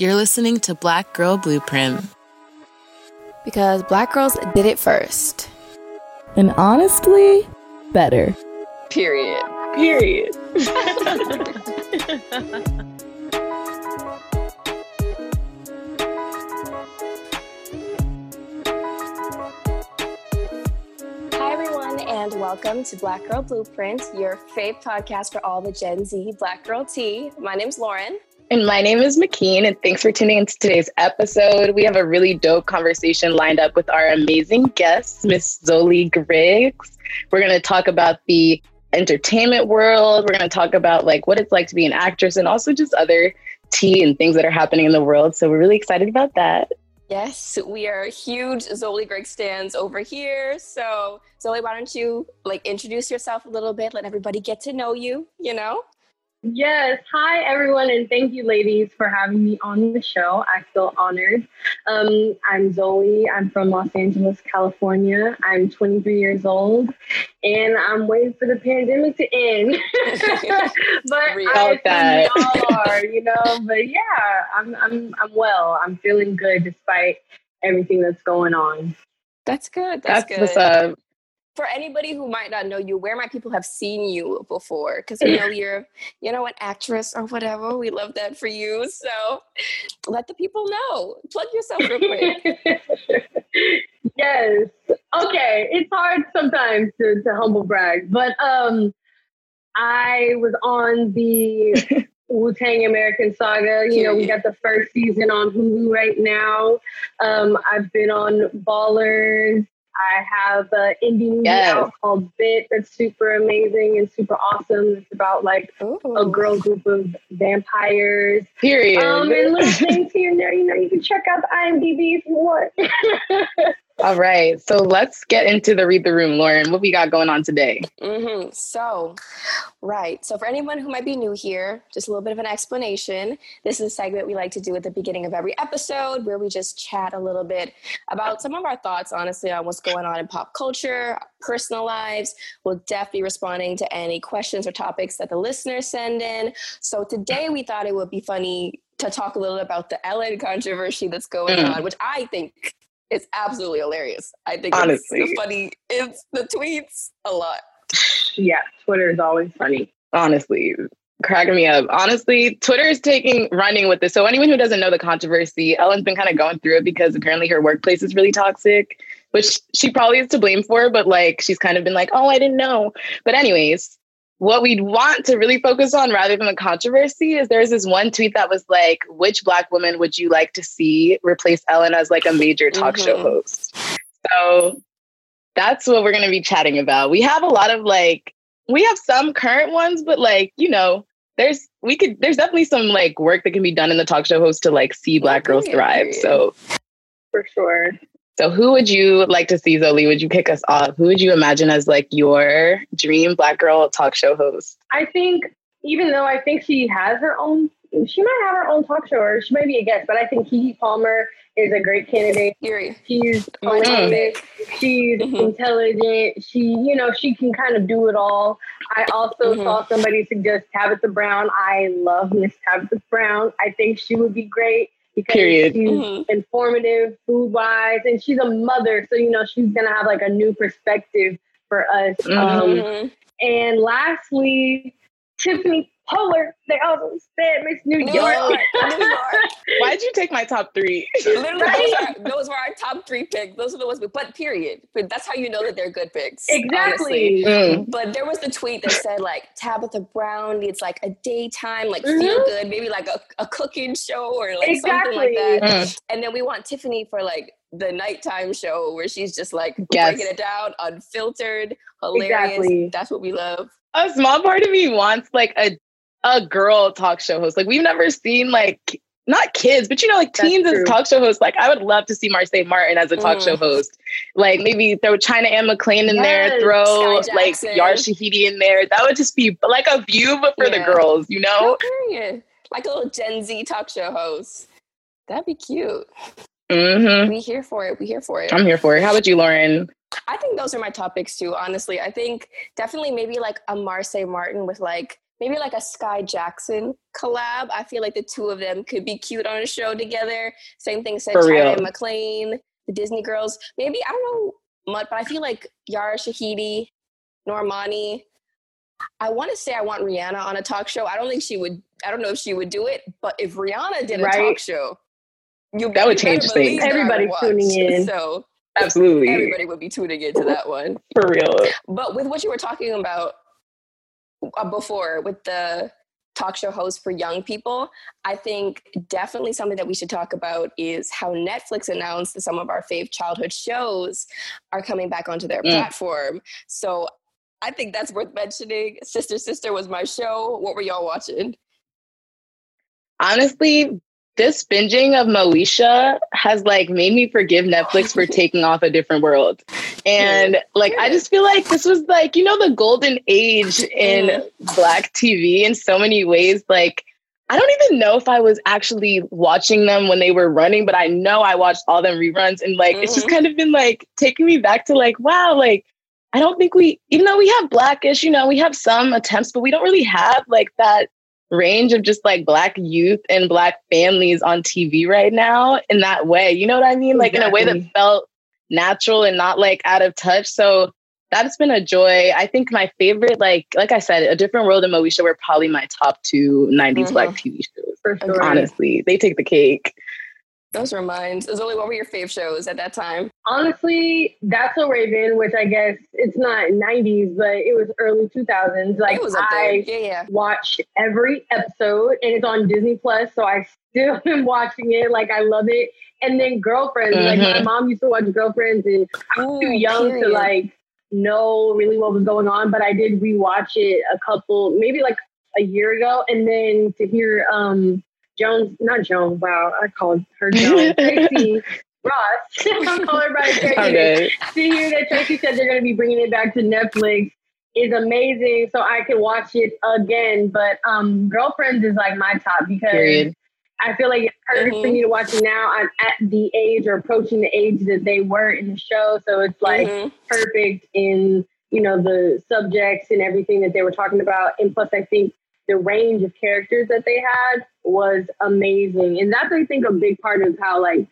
You're listening to Black Girl Blueprint. Because black girls did it first. And honestly, better. Period. Period. Hi, everyone, and welcome to Black Girl Blueprint, your fave podcast for all the Gen Z Black Girl Tea. My name's Lauren. And my name is McKeen, and thanks for tuning into today's episode. We have a really dope conversation lined up with our amazing guest, Miss Zolee Griggs. We're going to talk about the entertainment world. We're going to talk about like what it's like to be an actress and also just other tea and things that are happening in the world. So we're really excited about that. Yes, we are huge Zolee Griggs stands over here. So, Zolee, why don't you like introduce yourself a little bit? Let everybody get to know you, you know? Yes. Hi, everyone, and thank you, ladies, for having me on the show. I feel honored. Um, I'm Zolee. I'm from Los Angeles, California. I'm 23 years old, and I'm waiting for the pandemic to end. but Real I About that. think we all are, you know. But yeah, I'm I'm I'm well. I'm feeling good despite everything that's going on. That's good. That's, That's, good. what's up. For anybody who might not know you, where might people have seen you before? Because we know you're, you know, an actress or whatever. We love that for you. So let the people know. Plug yourself real quick. yes. Okay. It's hard sometimes to, to humble brag, but um, I was on the Wu Tang American Saga. You know, we got the first season on Hulu right now. Um, I've been on Ballers. I have an indie movie Yes. out called Bit that's super amazing and super awesome. It's about like a girl group of vampires. Period. Um, and little things here and there. You know, you can check out the IMDb if you want. All right. So let's get into the read the room, Lauren. What we got going on today? hmm So, right. So, for anyone who might be new here, just a little bit of an explanation. This is a segment we like to do at the beginning of every episode where we just chat a little bit about some of our thoughts, honestly, on what's going on in pop culture, personal lives. We'll definitely be responding to any questions or topics that the listeners send in. So, today we thought it would be funny to talk a little about the Ellen controversy that's going Mm. on, which I think is absolutely hilarious. I think Honestly. it's the funny, it's the tweets a lot. yeah, Twitter is always funny. Honestly, cracking me up. Honestly, Twitter is taking running with this. So anyone who doesn't know the controversy, Ellen's been kind of going through it because apparently her workplace is really toxic, which she probably is to blame for, but like she's kind of been like, oh, I didn't know. But anyways, what we'd want to really focus on rather than the controversy is there's this one tweet that was like, which black woman would you like to see replace Ellen as like a major talk show Mhm. host? So that's what we're going to be chatting about. We have a lot of like, we have some current ones, but like, you know, there's, we could, there's definitely some like work that can be done in the talk show host to like see black girls thrive. So, For sure. So who would you like to see, Zoe? Would you kick us off? Who would you imagine as like your dream black girl talk show host? I think even though I think she has her own, she might have her own talk show or she might be a guest, but I think Keke Palmer is a great candidate. Yuri. She's My prolific. She's Mhm. intelligent. She, you know, she can kind of do it all. I also Mhm. saw somebody suggest Tabitha Brown. I love Miss Tabitha Brown. I think she would be great because Period. she's Mhm. informative food wise and she's a mother. So, you know, she's going to have like a new perspective for us. Um, Mhm. and lastly, Tiffany Pollard. They also said Miss New, New York. York. New York. Why'd you take my top three? Literally, Right? those, are, those were our top three picks. Those are the ones, we, but period. But that's how you know that they're good picks. Exactly. Mm. But there was the tweet that said like Tabitha Brown needs like a daytime, like Mhm. feel good, maybe like a, a cooking show or like something like that. Mm. And then we want Tiffany for like the nighttime show where she's just like Yes. breaking it down, unfiltered, hilarious. Exactly. That's what we love. A small part of me wants like a a girl talk show host. Like we've never seen like not kids, but you know, like That's teens as talk show hosts. Like I would love to see Marsai Martin as a talk Mhm. show host. Like maybe throw China Anne McClain in there, throw like. Yara Shahidi in there. That would just be like a view, but for the girls, you know? No. Like a little Gen Z talk show host. That'd be cute. hmm We here for it. We here for it. I'm here for it. How about you, Lauren? I think those are my topics too, honestly. I think definitely maybe like a Marsai Martin with like maybe like a Skai Jackson collab. I feel like the two of them could be cute on a show together. Same thing said For China real. and McClain, the Disney girls. Maybe I don't know much, but I feel like Yara Shahidi, Normani. I want to say I want Rihanna on a talk show. I don't think she would. I don't know if she would do it, but if Rihanna did a Right. talk show, you That would change things. that I would Everybody's watch. tuning in. So Absolutely. everybody would be tuning into that one. For real. But with what you were talking about before with the talk show host for young people, I think definitely something that we should talk about is how Netflix announced that some of our fave childhood shows are coming back onto their Mm. platform. So I think that's worth mentioning. Sister Sister was my show. What were y'all watching? honestly, this binging of Moesha has like made me forgive Netflix for taking off a different world. And like I just feel like this was like, you know, the golden age in black TV in so many ways. Like I don't even know if I was actually watching them when they were running, but I know I watched all them reruns and like it's just mm-hmm. kind of been like taking me back to like, wow, like I don't think we even though we have blackish, you know, we have some attempts, but we don't really have like that range of just like black youth and black families on TV right now in that way. You know what I mean? Like in a way that felt natural and not like out of touch. So that's been a joy. I think my favorite, like like I said, A Different World and Moesha were probably my top two 90s black mm-hmm. TV shows. For sure. Honestly, they take the cake. Those were mine. Zoe, what were your fave shows at that time? Honestly, that's a Raven, which I guess it's not 90s, but it was early 2000s. Like it was up there. I Yeah, yeah. watched every episode, and it's on Disney Plus, so I still am watching it. Like I love it. And then Girlfriends, like my Mhm. mom used to watch Girlfriends, and I was Ooh, too young to like know really what was going on, but I did rewatch it a couple, maybe like a year ago, and then to hear um Jones, not Joan, wow, I called her Jones, Tracee Ross, I call her by Tracee. Okay. To hear that Tracee said they're going to be bringing it back to Netflix is amazing, so I can watch it again. But um, Girlfriends is like my top because Period. I feel like it's perfect for Mhm. me to watch it now. I'm at the age or approaching the age that they were in the show, so it's like Mhm. perfect in you know the subjects and everything that they were talking about. And plus, I think the range of characters that they had was amazing, and that's I think a big part of how like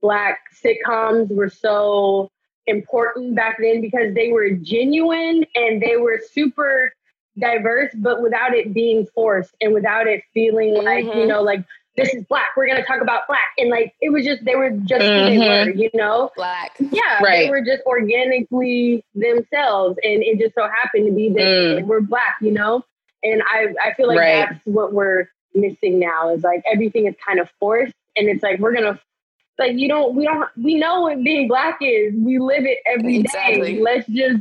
black sitcoms were so important back then because they were genuine and they were super diverse, but without it being forced and without it feeling like you Mhm. know like this is black. We're gonna talk about black, and like it was just they were just who they were, you know. Black. Yeah, Right. they were just organically themselves, and it just so happened to be that Mm. they were black, you know. And I, I feel like Right. that's what we're missing now is like everything is kind of forced, and it's like we're gonna, like you don't, we don't, we know what being black is. We live it every day. Exactly. Let's just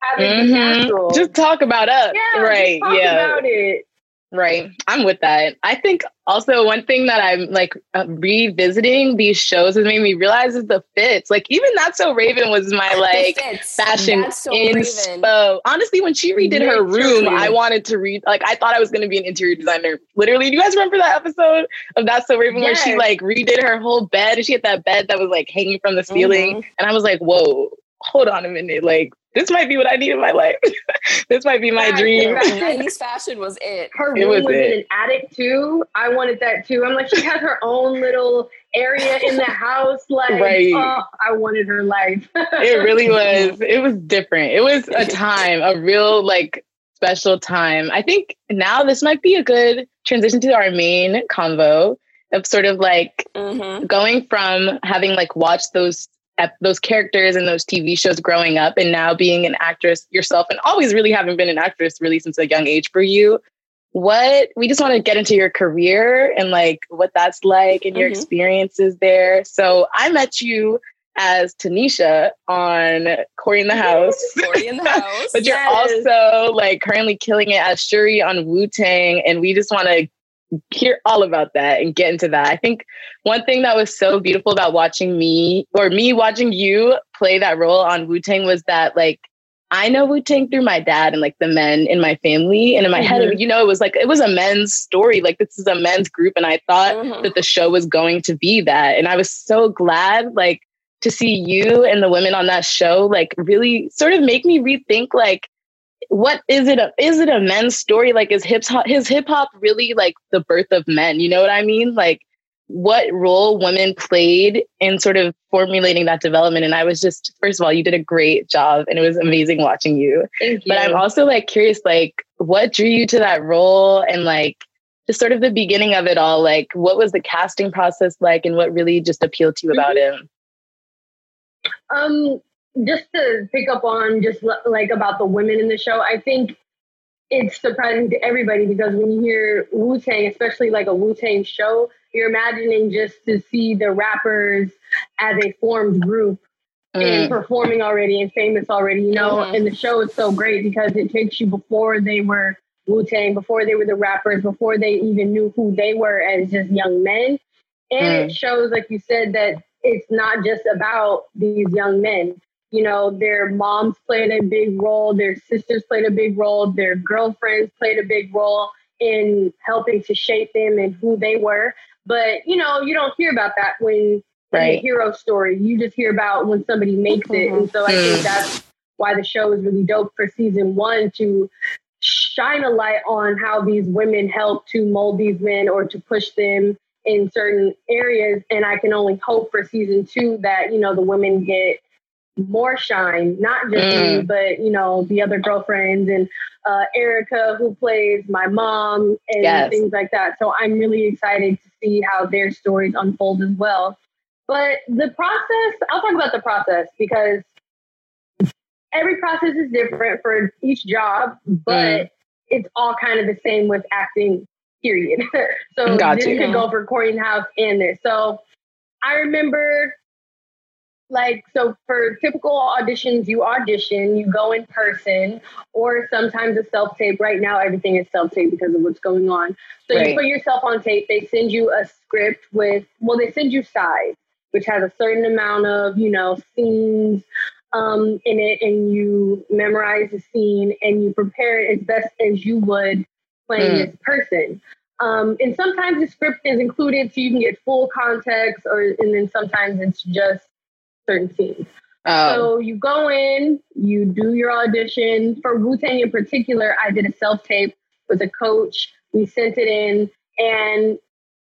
have it Mhm. natural. Just talk about us. yeah, right. Yeah. about it. Right. I'm with that. I think also one thing that I'm like uh, revisiting these shows has made me realize is the fits. Like even That's So Raven was my like fashion so inspo. Honestly, when she redid her room, I wanted to read like I thought I was gonna be an interior designer. Literally, do you guys remember that episode of That's So Raven where she like redid her whole bed and she had that bed that was like hanging from the ceiling? Mhm. And I was like, whoa, hold on a minute. Like this might be what I need in my life. this might be my Right, dream. right. 90s fashion was it. Her It room was was, it. in an attic too. I wanted that too. I'm like, she has her own little area in the house. Like, Right. oh, I wanted her life. it really was it was different it was a time a real like special time. I think now this might be a good transition to our main convo of sort of like mm-hmm. going from having like watched those those characters and those TV shows growing up and now being an actress yourself and always really having been an actress really since a young age for you. What we just want to get into your career and like what that's like and mm-hmm. your experiences there. So I met you as Tanisha on Cory in the House. Cory in the House. but you're also like currently killing it as Shurrie on Wu Tang. And we just want to hear all about that and get into that. I think one thing that was so beautiful about watching me or me watching you play that role on Wu Tang was that like I know Wu Tang through my dad and like the men in my family. And in my mm-hmm. head, you know, it was like it was a men's story. Like this is a men's group. And I thought mm-hmm. that the show was going to be that. And I was so glad like to see you and the women on that show like really sort of make me rethink like what is it a, is it a men's story? Like is hip hop his hip hop really like the birth of men? You know what i mean? Like what role women played in sort of formulating that development. And i was just first of all you did a great job and it was amazing watching you, you. but i'm also like curious like what drew you to that role? And like just sort of the beginning of it all like what was the casting process like and what really just appealed to you about mm-hmm. him um just to pick up on just like about the women in the show, I think it's surprising to everybody because when you hear Wu Tang, especially like a Wu Tang show, you're imagining just to see the rappers as a formed group mm. and performing already and famous already, you know. Mm-hmm. And the show is so great because it takes you before they were Wu Tang, before they were the rappers, before they even knew who they were as just young men. And mm. it shows, like you said, that it's not just about these young men you know, their moms played a big role, their sisters played a big role, their girlfriends played a big role in helping to shape them and who they were. But, you know, you don't hear about that when right. a hero story. You just hear about when somebody makes it. Mm-hmm. And so I think mm. that's why the show is really dope for season one to shine a light on how these women help to mold these men or to push them in certain areas. And I can only hope for season two that, you know, the women get more shine, not just mm. me, but you know, the other girlfriends and uh, Erika, who plays my mom, and yes. things like that. So I'm really excited to see how their stories unfold as well. But the process, I'll talk about the process because every process is different for each job, but mm. it's all kind of the same with acting, period. so Got this you. could go for Cory House and this. So I remember like so for typical auditions you audition you go in person or sometimes a self tape right now everything is self tape because of what's going on so right. you put yourself on tape they send you a script with well they send you size which has a certain amount of you know scenes um, in it and you memorize the scene and you prepare it as best as you would playing mm. this person um, and sometimes the script is included so you can get full context or and then sometimes it's just certain scenes. Oh. So you go in, you do your audition. For Wu Tang in particular, I did a self tape with a coach. We sent it in and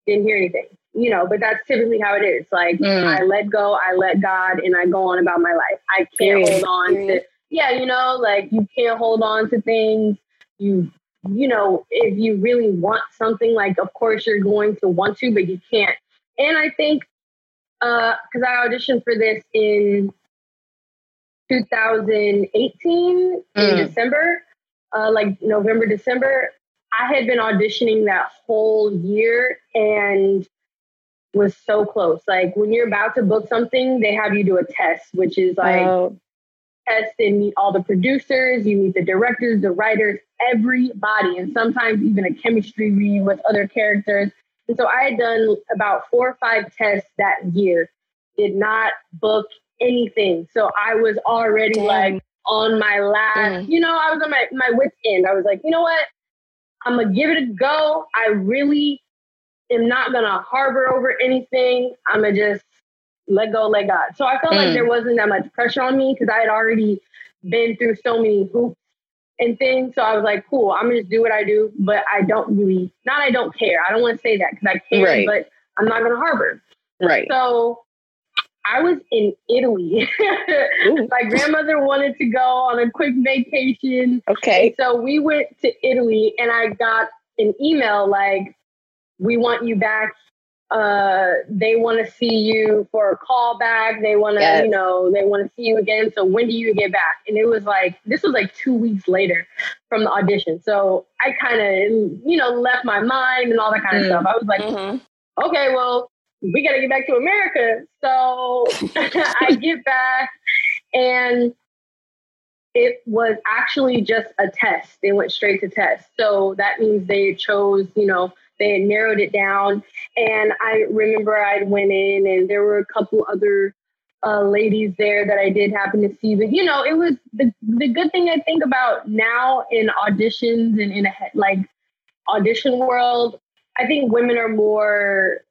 didn't hear anything. You know, but that's typically how it is. Like mm. I let go, I let God, and I go on about my life. I can't Period. hold on Period. to yeah, you know, like you can't hold on to things. You you know, if you really want something, like of course you're going to want to, but you can't. And I think because uh, I auditioned for this in 2018 mm. in December, uh, like November, December. I had been auditioning that whole year and was so close. Like when you're about to book something, they have you do a test, which is like oh. test and meet all the producers, you meet the directors, the writers, everybody, and sometimes even a chemistry read with other characters. And so I had done about four or five tests that year, did not book anything. So I was already Damn. like on my last, you know, I was on my, my wit's end. I was like, you know what? I'm going to give it a go. I really am not going to harbor over anything. I'm going to just let go, let God. So I felt mm. like there wasn't that much pressure on me because I had already been through so many hoops and things. So I was like, cool, I'm gonna just do what I do, but I don't really, not I don't care. I don't want to say that because I care, right. but I'm not gonna harbor. Right. So I was in Italy. My grandmother wanted to go on a quick vacation. Okay. So we went to Italy and I got an email like, we want you back. Uh, they want to see you for a call back. They want to, Yes. you know, they want to see you again. So when do you get back? And it was like, this was like two weeks later from the audition. So I kind of, you know, left my mind and all that kind of Mm. stuff. I was like, Mhm. okay, well, we got to get back to America. So I get back and it was actually just a test. They went straight to test. So that means they chose, you know, they had narrowed it down. And I remember I went in and there were a couple other uh, ladies there that I did happen to see. But, you know, it was the, the good thing I think about now in auditions and in a like audition world. I think women are more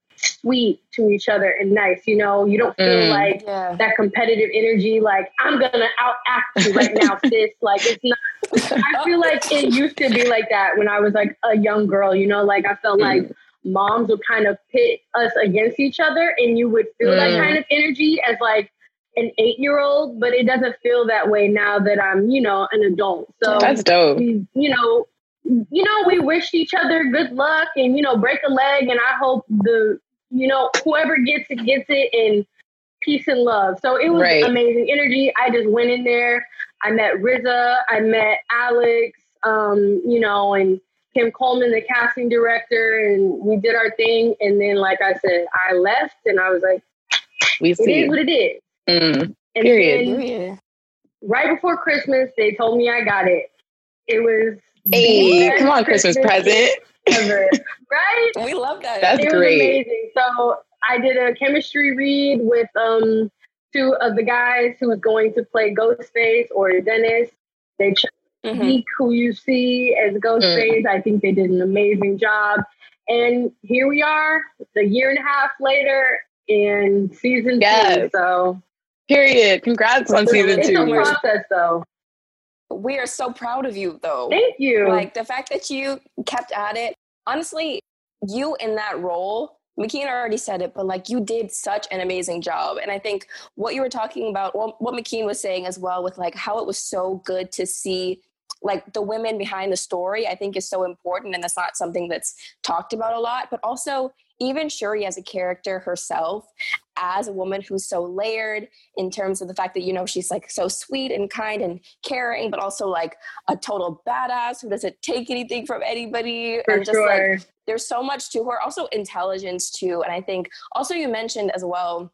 sweet to each other and nice. You know, you don't feel Mm. like Yeah. that competitive energy, like I'm gonna out act you right now, sis. Like it's not. I feel like it used to be like that when I was like a young girl. You know, like I felt like moms would kind of pit us against each other, and you would feel that Mm. kind of energy as like an eight year old. But it doesn't feel that way now that I'm, you know, an adult. So That's dope. we, you know, you know, we wish each other good luck and, you know, break a leg. And I hope the, you know, whoever gets it, gets it and peace and love. So it was Right. amazing energy. I just went in there. I met RZA. I met Alex, um, you know, and Kim Coleman, the casting director. And we did our thing. And then, like I said, I left and I was like, We it see. is what it is. Mm. And Period. then Period. right before Christmas, they told me I got it. It was the Hey, come on, Christmas present. Ever, right? We love that. That's it was great. amazing. So I did a chemistry read with um two of the guys who was going to play Ghostface or Dennis. They chose Mhm. Who you see as Ghostface. I think they did an amazing job. And here we are, a year and a half later in season two. So Period. Congrats on season it's a two. process, though. We are so proud of you, though. Thank you. Like the fact that you kept at it. Honestly, you in that role, McKean already said it, but like you did such an amazing job. And I think what you were talking about, what, what McKean was saying as well, with like how it was so good to see like the women behind the story, I think is so important. And that's not something that's talked about a lot. But also, even Shurrie as a character herself, as a woman who's so layered in terms of the fact that, you know, she's like so sweet and kind and caring, but also like a total badass who doesn't take anything from anybody. For and just like sure. there's so much to her also intelligence too and i think also you mentioned as well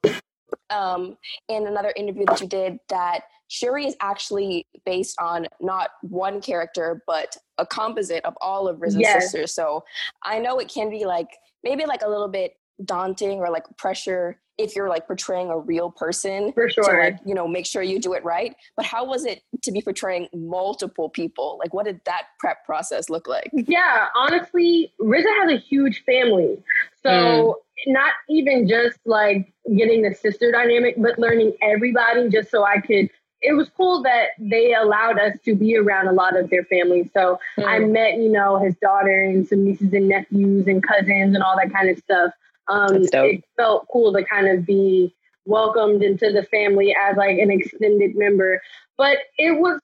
um, in another interview that you did that Shurrie is actually based on not one character but a composite of all of RZA's Yes. sisters so i know it can be like maybe like a little bit daunting or like pressure if you're like portraying a real person For to like you know make sure you do it right. But how was it to be portraying multiple people? Like what did that prep process look like? Yeah, honestly, RZA has a huge family. So mm. not even just like getting the sister dynamic, but learning everybody just so I could it was cool that they allowed us to be around a lot of their family. So I met, you know, his daughter and some nieces and nephews and cousins and all that kind of stuff. Um, it felt cool to kind of be welcomed into the family as like an extended member. But it was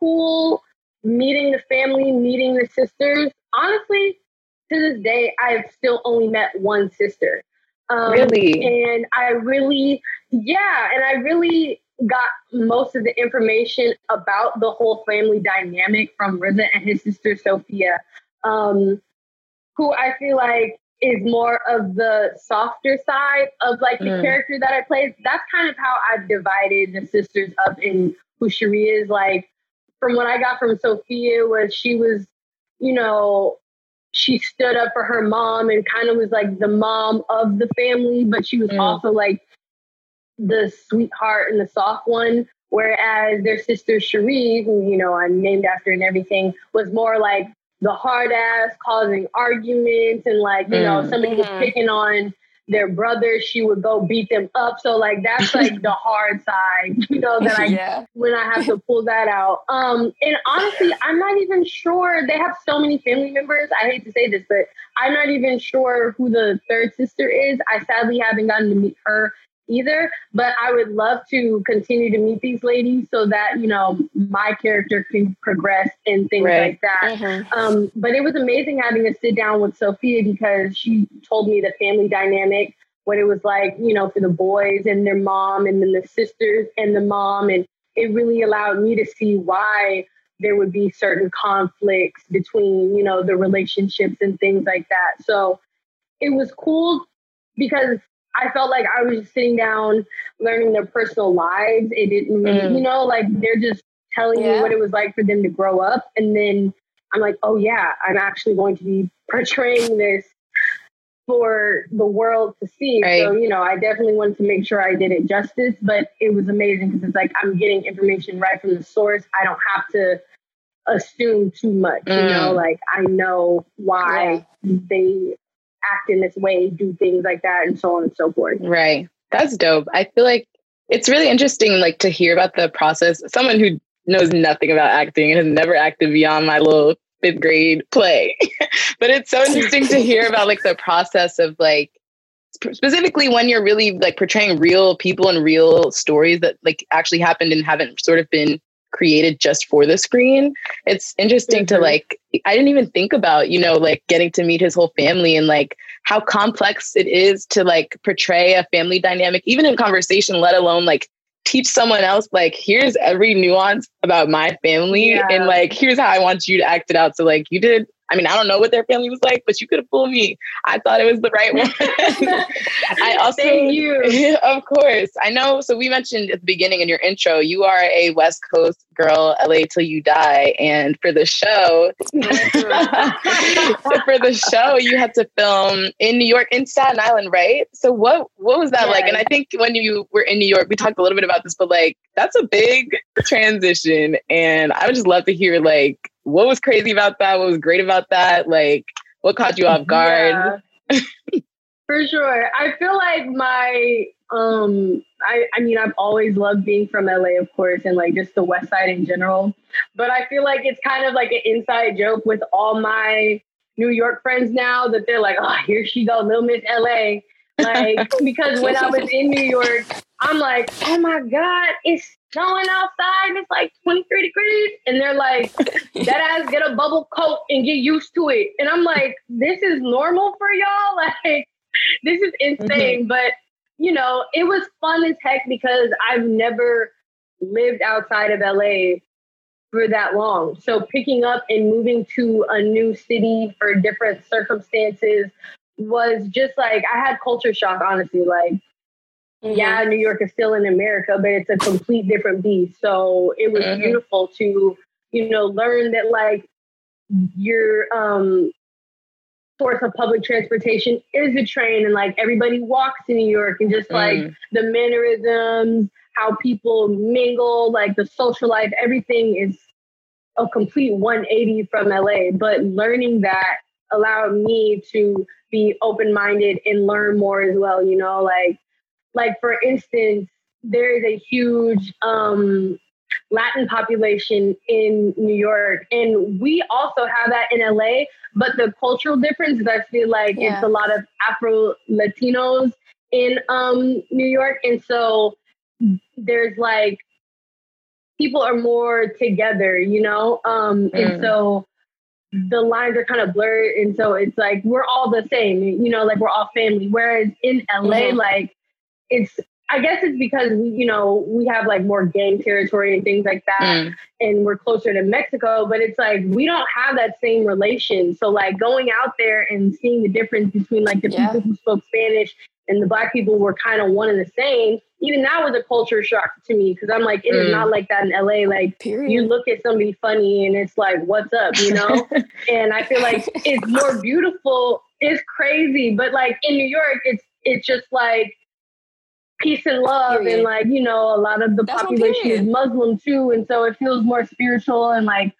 cool meeting the family, meeting the sisters. Honestly, to this day, I've still only met one sister. Um, Really? And I really, yeah, and I really got most of the information about the whole family dynamic from RZA and his sister Sophia, um, who I feel like is more of the softer side of like the Mm. character that I played. That's kind of how I've divided the sisters up in who Shurrie is. Like from what I got from Sophia was she was, you know, she stood up for her mom and kind of was like the mom of the family, but she was Mm. also like the sweetheart and the soft one. Whereas their sister Cherie, who, you know, I'm named after and everything, was more like the hard ass causing arguments and like, you know, Mm. somebody was Mhm. picking on their brother, she would go beat them up. So like that's like the hard side, you know, that I yeah when I have to pull that out. Um, and honestly, I'm not even sure. They have so many family members. I hate to say this, but I'm not even sure who the third sister is. I sadly haven't gotten to meet her either. But I would love to continue to meet these ladies so that, you know, my character can progress and things right. like that. Mm-hmm. Um, but it was amazing having to sit down with Sophia because she told me the family dynamic, what it was like, you know, for the boys and their mom and then the sisters and the mom. And it really allowed me to see why there would be certain conflicts between, you know, the relationships and things like that. So it was cool because I felt like I was just sitting down learning their personal lives. It didn't mm. you know, like they're just telling yeah. me what it was like for them to grow up. And then I'm like, oh, yeah, I'm actually going to be portraying this for the world to see. Right. So, you know, I definitely wanted to make sure I did it justice, but it was amazing because it's like I'm getting information right from the source. I don't have to assume too much, mm. you know, like I know why yeah. they act in this way, do things like that, and so on and so forth. Right. That's dope. I feel like it's really interesting, like to hear about the process. Someone who knows nothing about acting and has never acted beyond my little fifth grade play, but it's so interesting to hear about like the process of like specifically when you're really like portraying real people and real stories that like actually happened and haven't sort of been created just for the screen. It's interesting mm-hmm. to like, I didn't even think about, you know, like getting to meet his whole family and like how complex it is to like portray a family dynamic, even in conversation, let alone like teach someone else, like, here's every nuance about my family yeah. and like, here's how I want you to act it out. So, like, you did I mean, I don't know what their family was like, but you could have fooled me. I thought it was the right one. I also, Thank you. of course, I know. So we mentioned at the beginning in your intro, you are a West Coast girl, LA till you die, and for the show, for the show, you had to film in New York, in Staten Island, right? So what what was that yes. like? And I think when you were in New York, we talked a little bit about this, but like that's a big transition, and I would just love to hear like what was crazy about that? What was great about that? Like, what caught you off guard? Yeah, for sure. I feel like my um I I mean I've always loved being from LA of course and like just the west side in general. But I feel like it's kind of like an inside joke with all my New York friends now that they're like, oh, here she go, little Miss LA. Like because when I was in New York, I'm like, oh my God, it's snowing outside. It's like 23 degrees. And they're like, that ass get a bubble coat and get used to it. And I'm like, this is normal for y'all? Like, this is insane. Mm-hmm. But, you know, it was fun as heck because I've never lived outside of LA for that long. So picking up and moving to a new city for different circumstances was just like I had culture shock, honestly. Like Mm-hmm. Yeah, New York is still in America, but it's a complete different beast. So it was mm-hmm. beautiful to, you know, learn that like your um source of public transportation is a train and like everybody walks in New York and just like mm. the mannerisms, how people mingle, like the social life, everything is a complete 180 from LA. But learning that allowed me to be open minded and learn more as well, you know, like like for instance, there is a huge um, Latin population in New York, and we also have that in LA. But the cultural difference is I feel like yeah. it's a lot of Afro Latinos in um, New York, and so there's like people are more together, you know, um, mm. and so the lines are kind of blurred, and so it's like we're all the same, you know, like we're all family. Whereas in LA, mm-hmm. like it's I guess it's because we, you know, we have like more gang territory and things like that, mm. and we're closer to Mexico. But it's like we don't have that same relation. So like going out there and seeing the difference between like the yeah. people who spoke Spanish and the black people were kind of one and the same. Even that was a culture shock to me because I'm like, it mm. is not like that in LA. Like Period. you look at somebody funny and it's like, what's up, you know? and I feel like it's more beautiful. It's crazy, but like in New York, it's it's just like peace and love period. and like you know a lot of the That's population is muslim too and so it feels more spiritual and like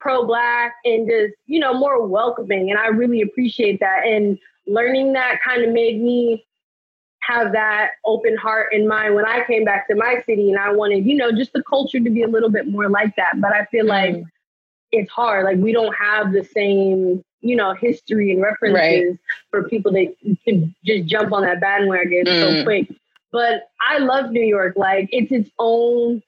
pro-black and just you know more welcoming and i really appreciate that and learning that kind of made me have that open heart in mind when i came back to my city and i wanted you know just the culture to be a little bit more like that but i feel mm. like it's hard like we don't have the same you know, history and references right. for people that can just jump on that bandwagon mm. so quick. but I love New York. Like it's its own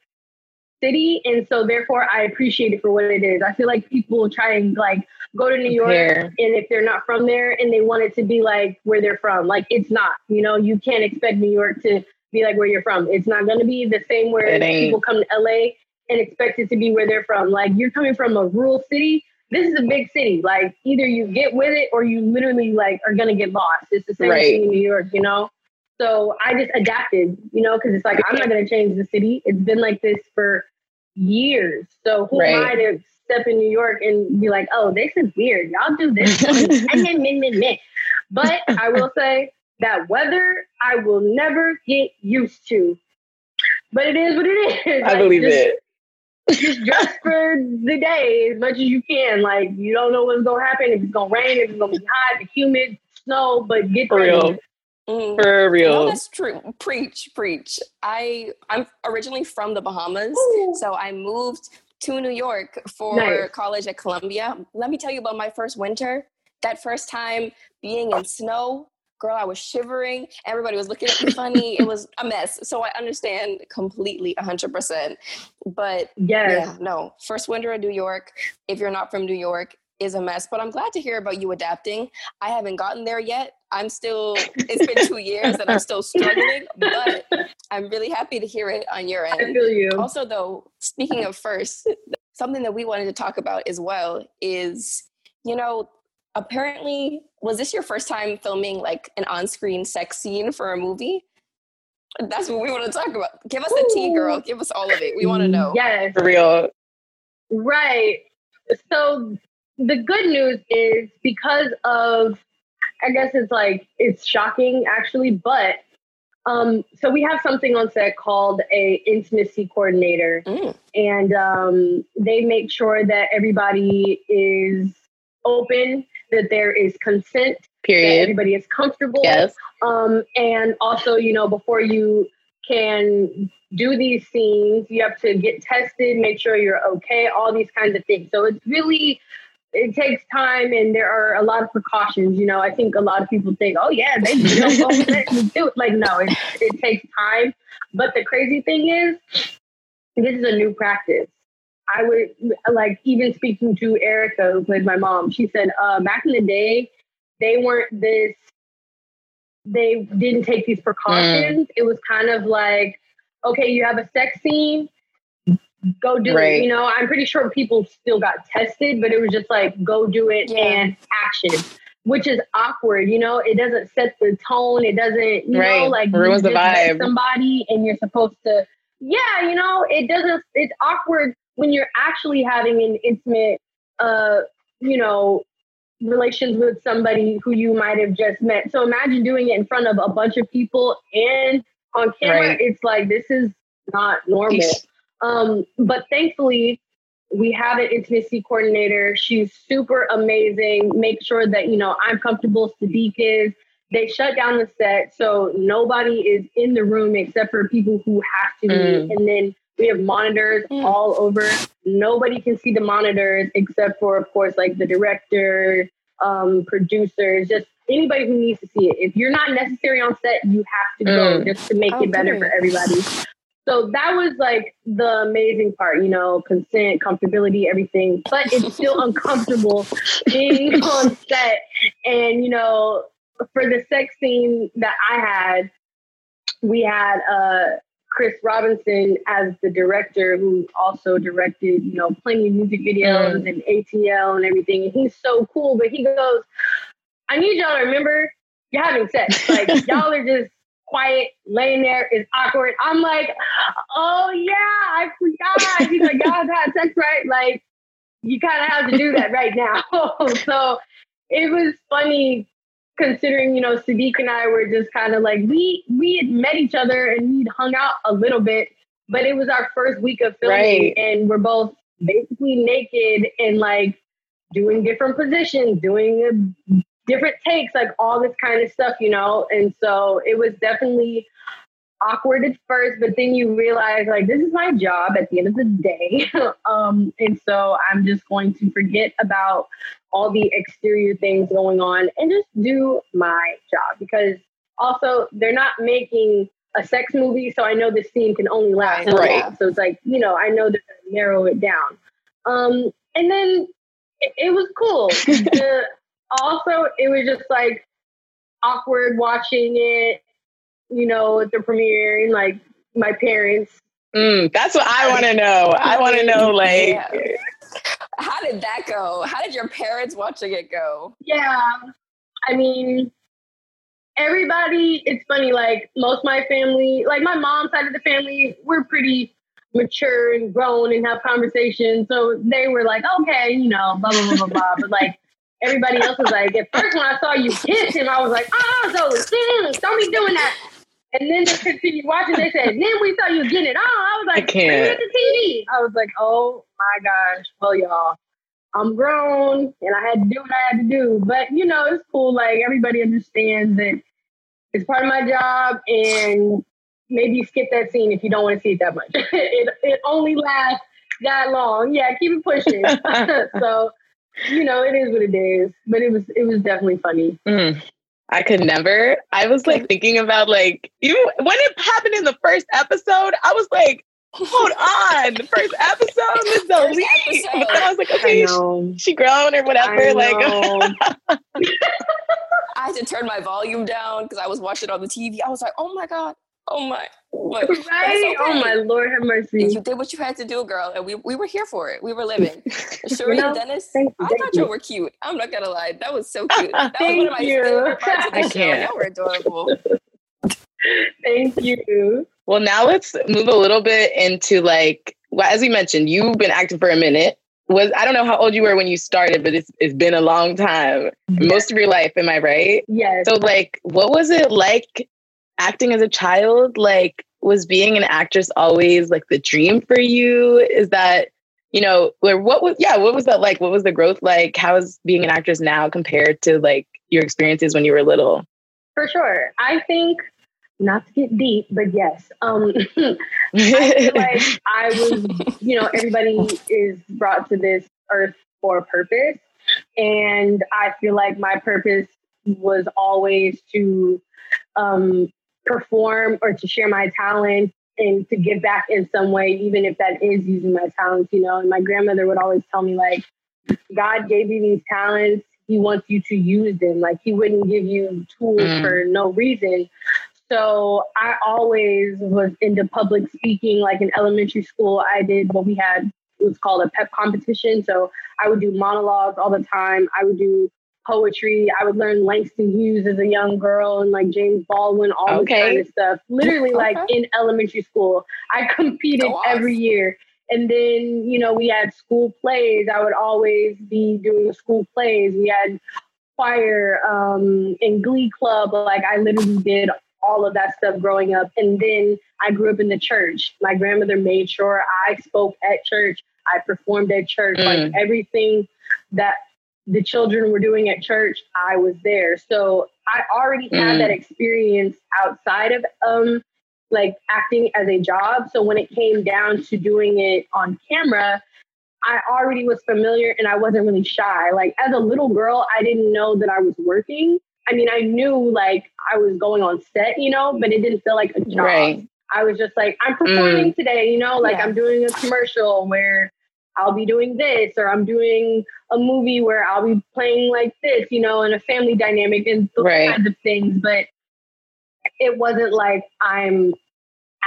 city, and so therefore I appreciate it for what it is. I feel like people try and like go to New York, and if they're not from there, and they want it to be like where they're from, like it's not. You know, you can't expect New York to be like where you're from. It's not going to be the same where people come to LA and expect it to be where they're from. Like you're coming from a rural city. This is a big city. Like either you get with it or you literally like are gonna get lost. It's the same right. thing in New York, you know. So I just adapted, you know, because it's like I'm not gonna change the city. It's been like this for years. So who right. am I to step in New York and be like, oh, this is weird. Y'all do this. but I will say that weather I will never get used to. But it is what it is. I like, believe just, it. just dress for the day as much as you can. Like you don't know what's gonna happen, if it's gonna rain, if it's gonna be hot, humid, snow, but get for real. Mm. For real. No, that's true. Preach, preach. I I'm originally from the Bahamas, Ooh. so I moved to New York for nice. college at Columbia. Let me tell you about my first winter. That first time being in snow, girl, I was shivering. Everybody was looking at me funny. it was a mess. So I understand completely 100%. But yes. yeah, no, first winter in New York, if you're not from New York, is a mess. But I'm glad to hear about you adapting. I haven't gotten there yet. I'm still, it's been two years and I'm still struggling, but I'm really happy to hear it on your end. I feel you. Also, though, speaking of first, something that we wanted to talk about as well is, you know, apparently was this your first time filming like an on-screen sex scene for a movie? That's what we want to talk about. Give us the tea girl. Give us all of it. We want to know. Yes. For real. Right. So the good news is because of i guess it's like it's shocking actually but um, so we have something on set called a intimacy coordinator. Mm. and um, they make sure that everybody is open that there is consent. Period. everybody is comfortable. Yes. Um, and also, you know, before you can do these scenes, you have to get tested, make sure you're okay, all these kinds of things. So it's really it takes time and there are a lot of precautions. You know, I think a lot of people think, oh yeah, they don't go do it. Like, no, it, it takes time. But the crazy thing is, this is a new practice. I would like even speaking to Erika, who my mom. She said uh, back in the day, they weren't this. They didn't take these precautions. Mm. It was kind of like, okay, you have a sex scene, go do right. it. You know, I'm pretty sure people still got tested, but it was just like, go do it yeah. and action, which is awkward. You know, it doesn't set the tone. It doesn't, you right. know, like ruins the vibe. Somebody and you're supposed to, yeah, you know, it doesn't. It's awkward when you're actually having an intimate, uh, you know, relations with somebody who you might have just met. So imagine doing it in front of a bunch of people and on camera. Right. It's like this is not normal. Um, but thankfully, we have an intimacy coordinator. She's super amazing. Make sure that you know I'm comfortable. Siddiq is. They shut down the set, so nobody is in the room except for people who have to mm. be. And then we have monitors mm. all over. Nobody can see the monitors except for, of course, like the director, um, producers, just anybody who needs to see it. If you're not necessary on set, you have to go mm. just to make okay. it better for everybody. So that was like the amazing part, you know, consent, comfortability, everything. But it's still uncomfortable being on set. And, you know, for the sex scene that I had, we had uh Chris Robinson as the director, who also directed, you know, plenty of music videos mm. and ATL and everything. And he's so cool, but he goes, I need y'all to remember you're having sex. Like y'all are just quiet, laying there, it's awkward. I'm like, oh yeah, I forgot. He's like, y'all had sex, right? Like, you kind of have to do that right now. so it was funny considering you know Siddiq and I were just kind of like we we had met each other and we'd hung out a little bit, but it was our first week of filming right. and we're both basically naked and like doing different positions, doing different takes, like all this kind of stuff, you know. And so it was definitely awkward at first, but then you realize like this is my job at the end of the day. um, and so I'm just going to forget about all the exterior things going on and just do my job because also they're not making a sex movie, so I know this scene can only last right. right. So it's like you know, I know they're gonna narrow it down. Um, and then it, it was cool. the, also, it was just like awkward watching it. You know, at the premiere, and like my parents. Mm, that's what I want to know. I want to know, like. Yeah. How did that go? How did your parents watching it go? Yeah, I mean, everybody, it's funny, like most of my family, like my mom's side of the family, we're pretty mature and grown and have conversations. So they were like, okay, you know, blah, blah, blah, blah, blah. But like everybody else was like, at first when I saw you kiss him, I was like, oh, so don't be doing that. And then they continued watching. They said, then we saw you getting it on. I was like, I can't. the TV. I was like, oh my gosh. Well, y'all, I'm grown and I had to do what I had to do. But you know, it's cool. Like everybody understands that it's part of my job and maybe skip that scene if you don't want to see it that much. it, it only lasts that long. Yeah, keep it pushing. so, you know, it is what it is. But it was it was definitely funny. Mm. I could never. I was like thinking about like even when it happened in the first episode, I was like, hold on, the first episode was the lead. But then I was like, okay, she, she grown or whatever. Like I had to turn my volume down because I was watching on the TV. I was like, oh my God. Oh my, but, right? Okay. Oh my Lord, have mercy! You did what you had to do, girl, and we, we were here for it. We were living. Shurrie you know, and Dennis, you, I thought you were cute. I'm not gonna lie, that was so cute. That was one of my you. favorite parts of the I show. Can't. Y'all were adorable. Thank you. Well, now let's move a little bit into like, well, as we mentioned, you've been acting for a minute was I don't know how old you were when you started, but it's it's been a long time. Yes. Most of your life, am I right? Yes. So like what was it like acting as a child? Like was being an actress always like the dream for you? Is that you know, where what was yeah, what was that like? What was the growth like? How is being an actress now compared to like your experiences when you were little? For sure. I think not to get deep, but yes. Um, I feel like I was, you know, everybody is brought to this earth for a purpose. And I feel like my purpose was always to um, perform or to share my talent and to give back in some way, even if that is using my talents, you know. And my grandmother would always tell me, like, God gave you these talents. He wants you to use them. Like, He wouldn't give you tools mm. for no reason. So I always was into public speaking. Like in elementary school, I did what we had it was called a pep competition. So I would do monologues all the time. I would do poetry. I would learn Langston Hughes as a young girl and like James Baldwin, all okay. this kind of stuff. Literally, like in elementary school, I competed every year. And then, you know, we had school plays. I would always be doing the school plays. We had choir um, and glee club. Like I literally did all of that stuff growing up. And then I grew up in the church. My grandmother made sure I spoke at church. I performed at church. Mm. Like everything that the children were doing at church, I was there. So I already had mm. that experience outside of um like acting as a job. So when it came down to doing it on camera, I already was familiar and I wasn't really shy. Like as a little girl, I didn't know that I was working. I mean, I knew like I was going on set, you know, but it didn't feel like a job. Right. I was just like, I'm performing mm. today, you know, like yeah. I'm doing a commercial where I'll be doing this, or I'm doing a movie where I'll be playing like this, you know, in a family dynamic and those right. kinds of things. But it wasn't like I'm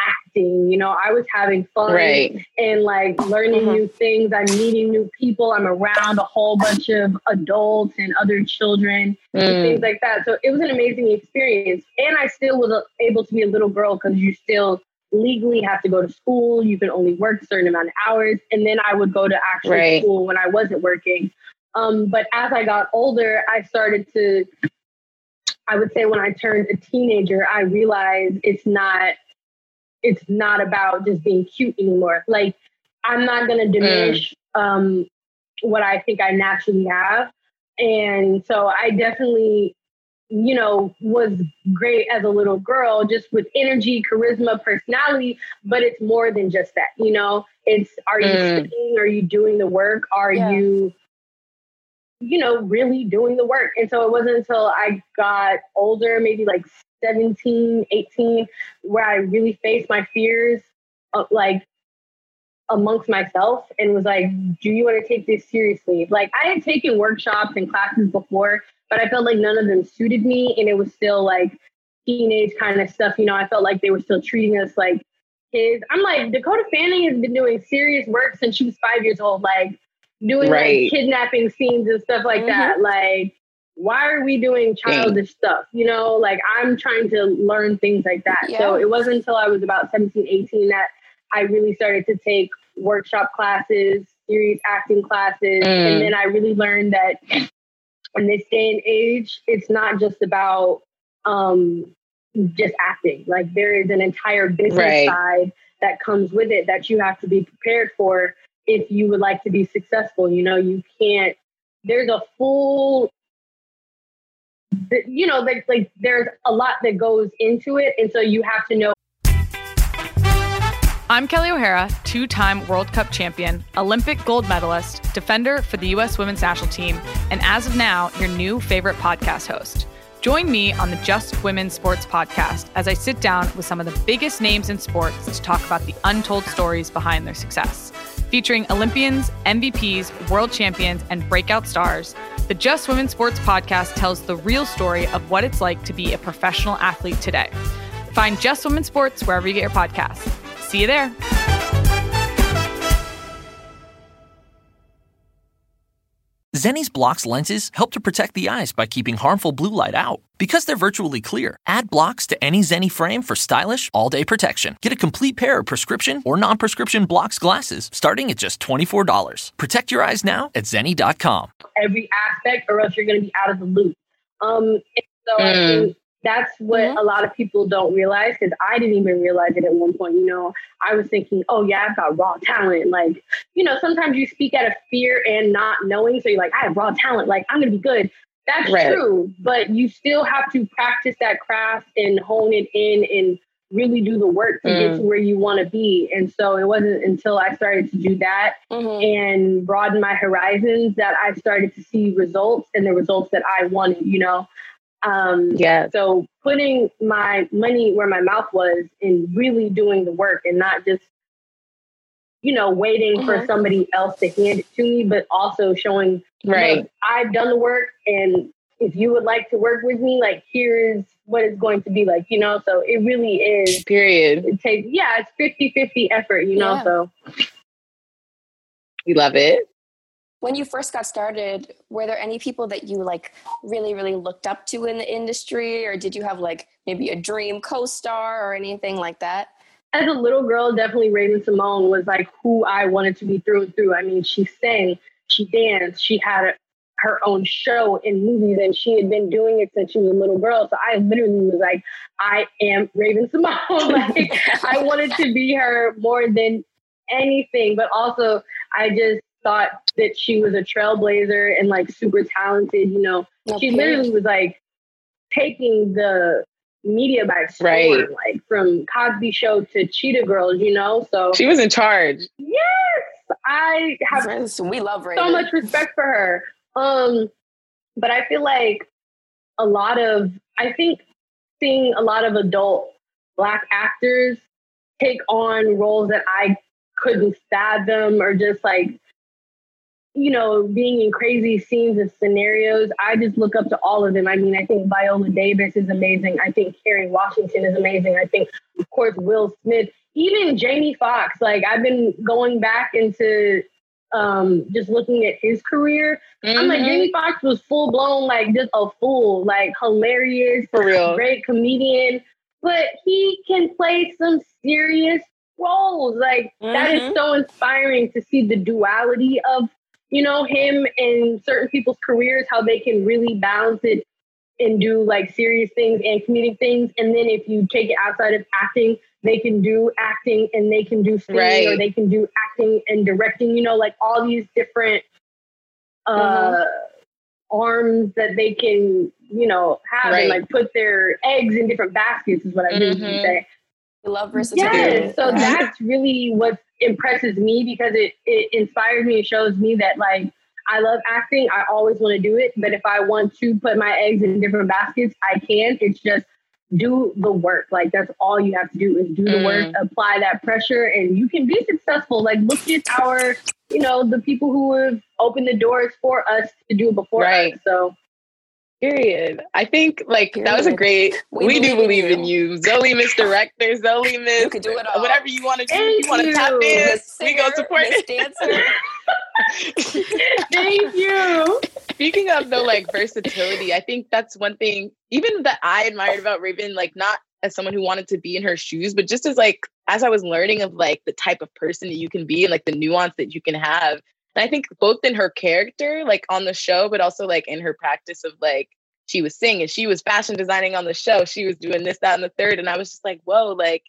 acting. You know, I was having fun right. and like learning mm-hmm. new things. I'm meeting new people. I'm around a whole bunch of adults and other children mm. and things like that. So it was an amazing experience. And I still was able to be a little girl because you still legally have to go to school. You can only work a certain amount of hours. And then I would go to actual right. school when I wasn't working. Um, but as I got older, I started to I would say when I turned a teenager, I realized it's not it's not about just being cute anymore. Like I'm not gonna diminish mm. um, what I think I naturally have. And so I definitely, you know, was great as a little girl, just with energy, charisma, personality. But it's more than just that, you know. It's are you mm. singing? Are you doing the work? Are yeah. you you know, really doing the work. And so it wasn't until I got older, maybe like 17, 18, where I really faced my fears, uh, like amongst myself, and was like, "Do you want to take this seriously?" Like I had taken workshops and classes before, but I felt like none of them suited me, and it was still like teenage kind of stuff. You know, I felt like they were still treating us like kids. I'm like, Dakota Fanning has been doing serious work since she was five years old, like doing right. like kidnapping scenes and stuff like mm-hmm. that. Like, why are we doing childish Dang. stuff? You know, like I'm trying to learn things like that. Yeah. So it wasn't until I was about 17, 18 that I really started to take workshop classes, serious acting classes. Mm. And then I really learned that in this day and age, it's not just about um, just acting. Like there is an entire business right. side that comes with it that you have to be prepared for if you would like to be successful. You know, you can't, there's a full, you know, like, like there's a lot that goes into it. And so you have to know. I'm Kelley O'Hara, two time World Cup champion, Olympic gold medalist, defender for the U.S. women's national team, and as of now, your new favorite podcast host. Join me on the Just Women Sports podcast as I sit down with some of the biggest names in sports to talk about the untold stories behind their success. Featuring Olympians, MVPs, world champions, and breakout stars, the Just Women Sports podcast tells the real story of what it's like to be a professional athlete today. Find Just Women Sports wherever you get your podcasts. See you there. Zenni's Blokz lenses help to protect the eyes by keeping harmful blue light out. Because they're virtually clear, add Blokz to any Zenni frame for stylish, all day protection. Get a complete pair of prescription or non prescription Blokz glasses starting at just $24. Protect your eyes now at Zenni.com. Every aspect, or else you're going to be out of the loop. Um, so mm that's what mm-hmm. a lot of people don't realize because I didn't even realize it at one point. You know, I was thinking, oh, yeah, I've got raw talent. Like, you know, sometimes you speak out of fear and not knowing. So you're like, I have raw talent. Like, I'm going to be good. That's right. true. But you still have to practice that craft and hone it in and really do the work to mm. get to where you want to be. And so it wasn't until I started to do that mm-hmm. and broaden my horizons that I started to see results and the results that I wanted, you know. Um, yeah. So putting my money where my mouth was and really doing the work and not just, you know, waiting mm-hmm. for somebody else to hand it to me, but also showing, right, I've done the work and if you would like to work with me, like here's what it's going to be like, you know? So it really is. Period. It takes, yeah, it's 50 50 effort, you know? Yeah. So we love it when you first got started were there any people that you like really really looked up to in the industry? Or did you have like maybe a dream co-star or anything like that? As a little girl definitely Raven-Symoné was like who i wanted to be through and through. I mean she sang she danced she had a, her own show in movies and she had been doing it since she was a little girl. So i literally was like i am Raven-Symoné like i wanted to be her more than anything. But also i just thought that she was a trailblazer and like super talented. You know, okay. she literally was like taking the media by storm, right. like from Cosby Show to Cheetah Girls. You know, so she was in charge. Yes, I have. We love so much respect for her. Um, but I feel like a lot of I think seeing a lot of adult black actors take on roles that I couldn't fathom or just like you know, being in crazy scenes and scenarios, I just look up to all of them. I mean, I think Viola Davis is amazing. I think Kerry Washington is amazing. I think, of course, Will Smith, even Jamie Foxx. Like, I've been going back into um, just looking at his career. Mm-hmm. I'm like, mm-hmm. Jamie Foxx was full blown, like, just a fool, like, hilarious, for real, great comedian. But he can play some serious roles. Like, mm-hmm. that is mm-hmm. so inspiring to see the duality of you know, him and certain people's careers, how they can really balance it and do like serious things and comedic things. And then if you take it outside of acting, they can do acting and they can do singing right. or they can do acting and directing, you know, like all these different uh mm-hmm. arms that they can, you know, have right. and like put their eggs in different baskets is what I mm-hmm. usually say. love versatility. Yes, so that's really what's impresses me because it it inspires me and shows me that like I love acting. I always want to do it, but if I want to put my eggs in different baskets, I can. It's just do the work. Like that's all you have to do is do the mm. work, apply that pressure, and you can be successful. Like look at our, you know, the people who have opened the doors for us to do before right. us. So Period. I think like Period. that was a great. We, we do believe in you, Zoe, Miss Director, Zoe, Miss. You can do it all. Whatever you want to do. Thank you want to tap dance, we go support Miss Dancer. Thank you. Speaking of though, like versatility, I think that's one thing even that I admired about Raven. Like not as someone who wanted to be in her shoes, but just as like as I was learning of like the type of person that you can be and like the nuance that you can have and I think both in her character, like on the show, but also like in her practice of like she was singing, she was fashion designing on the show, she was doing this, that, and the third. And I was just like, whoa, like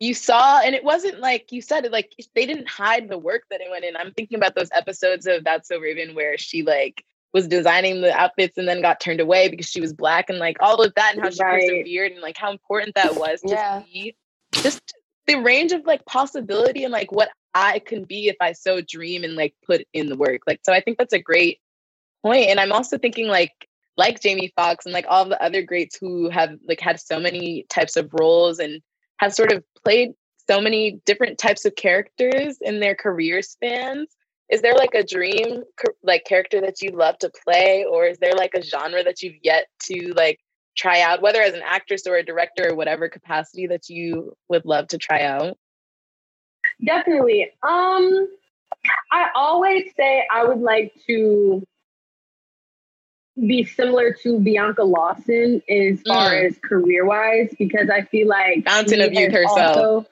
you saw, and it wasn't like you said it, like they didn't hide the work that it went in. I'm thinking about those episodes of That's So Raven where she like was designing the outfits and then got turned away because she was black and like all of that and how she right. persevered and like how important that was to yeah. just the range of like possibility and like what I can be if I so dream and like put in the work. Like, so I think that's a great point. And I'm also thinking like, like Jamie Foxx and like all the other greats who have like had so many types of roles and have sort of played so many different types of characters in their career spans. Is there like a dream like character that you'd love to play, or is there like a genre that you've yet to like try out, whether as an actress or a director or whatever capacity that you would love to try out? Definitely. Um, I always say I would like to be similar to Bianca Lawson as far mm. as career wise because I feel like fountain of youth herself. Also,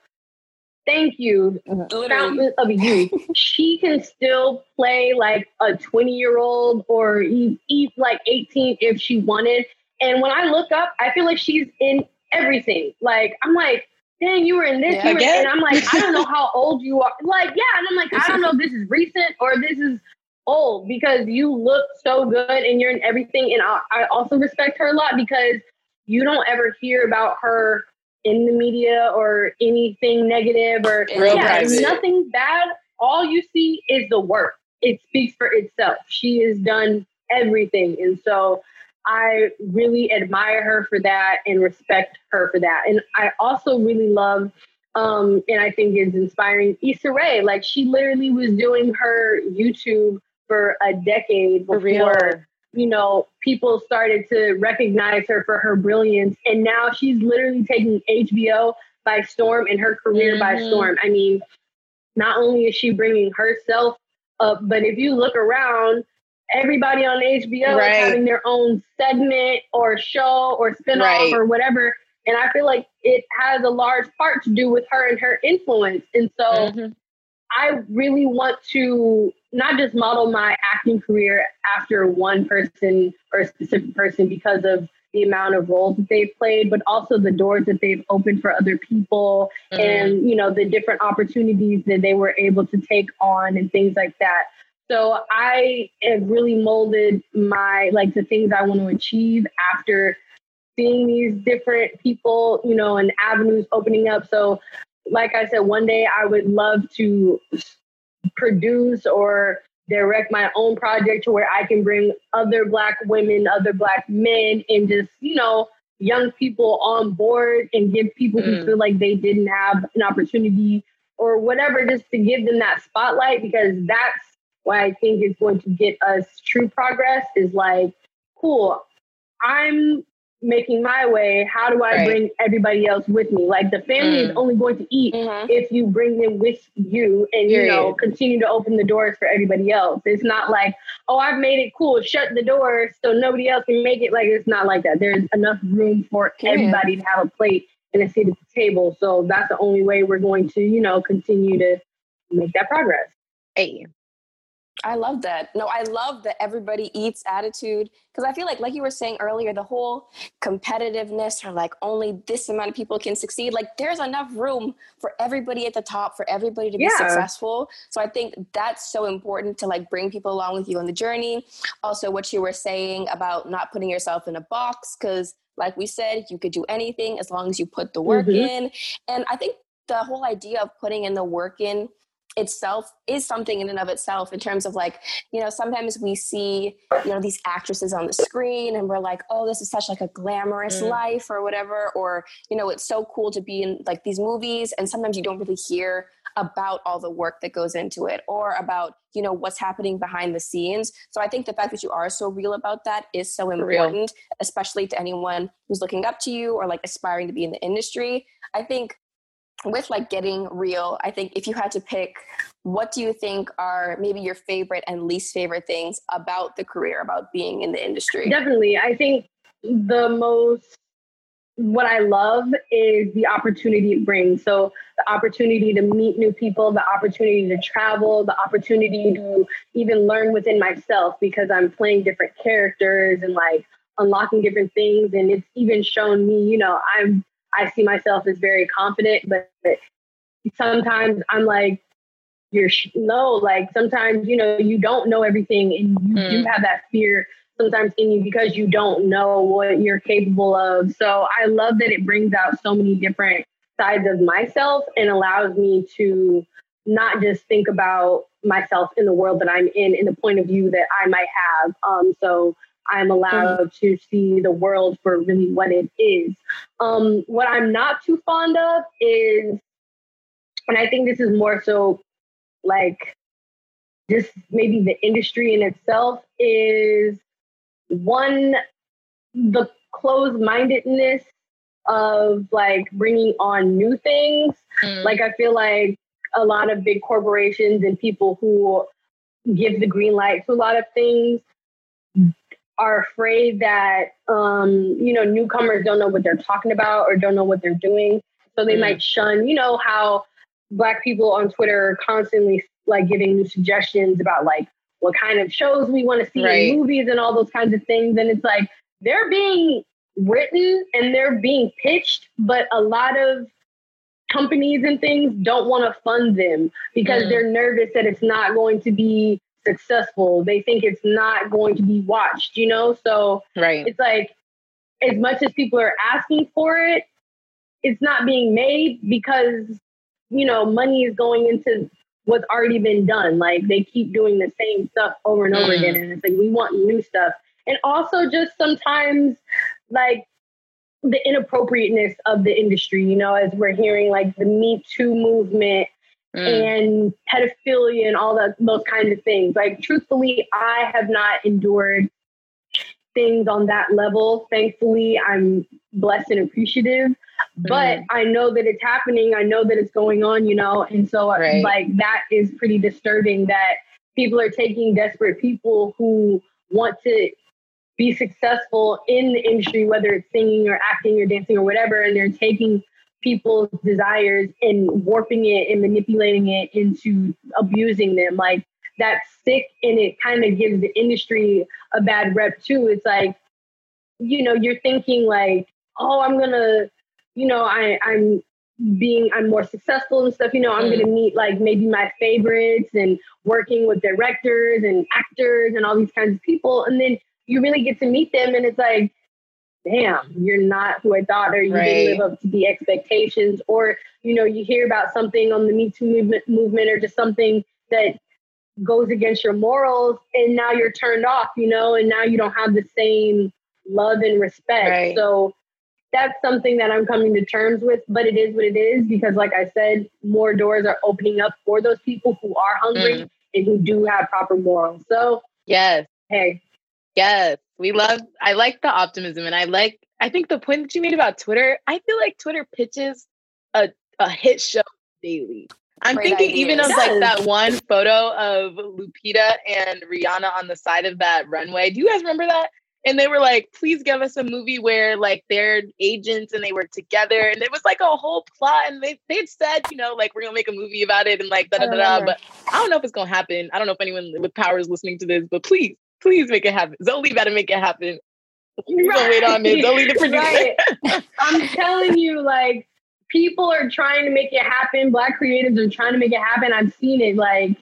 thank you, Literally. fountain of youth. she can still play like a twenty year old or eat, like eighteen if she wanted. And when I look up, I feel like she's in everything. Like I'm like dang, you were in this, yeah, you were, and I'm like, I don't know how old you are. Like, yeah, and I'm like, I don't know if this is recent or this is old because you look so good and you're in everything. And I, I also respect her a lot because you don't ever hear about her in the media or anything negative or Real yeah, nothing bad. All you see is the work. It speaks for itself. She has done everything. And so I really admire her for that and respect her for that. And I also really love, um, and I think is inspiring Issa Rae. Like she literally was doing her YouTube for a decade before, you know, people started to recognize her for her brilliance. And now she's literally taking HBO by storm and her career mm-hmm. by storm. I mean, not only is she bringing herself up, but if you look around, everybody on HBO right. is having their own segment or show or spinoff right. or whatever. And I feel like it has a large part to do with her and her influence. And so mm-hmm. I really want to not just model my acting career after one person or a specific person because of the amount of roles that they've played, but also the doors that they've opened for other people mm-hmm. and, you know, the different opportunities that they were able to take on and things like that. So I have really molded my like the things I want to achieve after seeing these different people, you know, and avenues opening up. So like I said, one day I would love to produce or direct my own project to where I can bring other black women, other black men, and just, you know, young people on board and give people mm. who feel like they didn't have an opportunity or whatever, just to give them that spotlight because that's what I think is going to get us true progress is like, cool, I'm making my way. How do I right. bring everybody else with me? Like the family mm. is only going to eat mm-hmm. if you bring them with you and you know continue to open the doors for everybody else. It's not like, oh, I've made it cool, shut the doors so nobody else can make it. Like it's not like that. There's enough room for everybody to have a plate and a seat at the table. So that's the only way we're going to, you know, continue to make that progress. Hey, I love that. No, I love the everybody eats attitude because I feel like, like you were saying earlier, the whole competitiveness or like only this amount of people can succeed. Like there's enough room for everybody at the top, for everybody to be yeah. successful. So I think that's so important to like bring people along with you on the journey. Also, what you were saying about not putting yourself in a box because, like we said, you could do anything as long as you put the work mm-hmm. in. And I think the whole idea of putting in the work in itself is something in and of itself in terms of like you know sometimes we see you know these actresses on the screen and we're like oh this is such like a glamorous mm. life or whatever or you know it's so cool to be in like these movies and sometimes you don't really hear about all the work that goes into it or about you know what's happening behind the scenes. So i think the fact that you are so real about that is so important especially to anyone who's looking up to you or like aspiring to be in the industry. I think with like getting real, I think if you had to pick, what do you think are maybe your favorite and least favorite things about the career, about being in the industry? Definitely. I think the most, what I love is the opportunity it brings. So, the opportunity to meet new people, the opportunity to travel, the opportunity to even learn within myself because I'm playing different characters and like unlocking different things. And it's even shown me, you know, I'm I see myself as very confident, but sometimes I'm like, you're sh- no, like sometimes, you know, you don't know everything and you mm. do have that fear sometimes in you because you don't know what you're capable of. So I love that it brings out so many different sides of myself and allows me to not just think about myself in the world that I'm in in the point of view that I might have. Um, so I'm allowed mm-hmm. to see the world for really what it is. Um, what I'm not too fond of is, and I think this is more so like just maybe the industry in itself, is one, the closed mindedness of like bringing on new things. Mm. Like, I feel like a lot of big corporations and people who give the green light to a lot of things are afraid that um, you know newcomers don't know what they're talking about or don't know what they're doing, so they mm. might shun. You know how black people on Twitter are constantly like giving new suggestions about like what kind of shows we want to see right. in movies and all those kinds of things, and it's like they're being written and they're being pitched, but a lot of companies and things don't want to fund them because mm. they're nervous that it's not going to be successful. They think it's not going to be watched, you know? So right. it's like as much as people are asking for it, it's not being made because, you know, money is going into what's already been done. Like they keep doing the same stuff over and over mm. again. And it's like we want new stuff. And also just sometimes like the inappropriateness of the industry, you know, as we're hearing like the Me Too movement mm. and pedophilia and all that those kinds of things. Like truthfully, I have not endured things on that level. Thankfully, I'm blessed and appreciative. Mm. But I know that it's happening. I know that it's going on, you know, and so right. like that is pretty disturbing that people are taking desperate people who want to be successful in the industry, whether it's singing or acting or dancing or whatever, and they're taking people's desires and warping it and manipulating it into abusing them. Like that's sick and it kind of gives the industry a bad rep too. It's like, you know, you're thinking like, oh, I'm gonna, you know, I, I'm being I'm more successful and stuff, you know, I'm mm. gonna meet like maybe my favorites and working with directors and actors and all these kinds of people. And then you really get to meet them and it's like damn, you're not who I thought, or you right. didn't live up to the expectations, or you know, you hear about something on the Me Too movement, movement, or just something that goes against your morals, and now you're turned off, you know, and now you don't have the same love and respect. Right. So that's something that I'm coming to terms with, but it is what it is because, like I said, more doors are opening up for those people who are hungry mm. and who do have proper morals. So, yes, hey, yes, we love, I like the optimism and I like, I think the point that you made about Twitter, I feel like Twitter pitches a, a hit show daily. I'm Great thinking ideas. even of like that one photo of Lupita and Rihanna on the side of that runway. Do you guys remember that? And they were like, please give us a movie where like they're agents and they were together. And it was like a whole plot. And they they had said, you know, like we're gonna make a movie about it and like da da da. But I don't know if it's gonna happen. I don't know if anyone with power is listening to this, but please Please make it happen. Zolee got to make it happen. Right. wait on it. Zolee the producer. Right. I'm telling you, like people are trying to make it happen. Black creatives are trying to make it happen. I've seen it. Like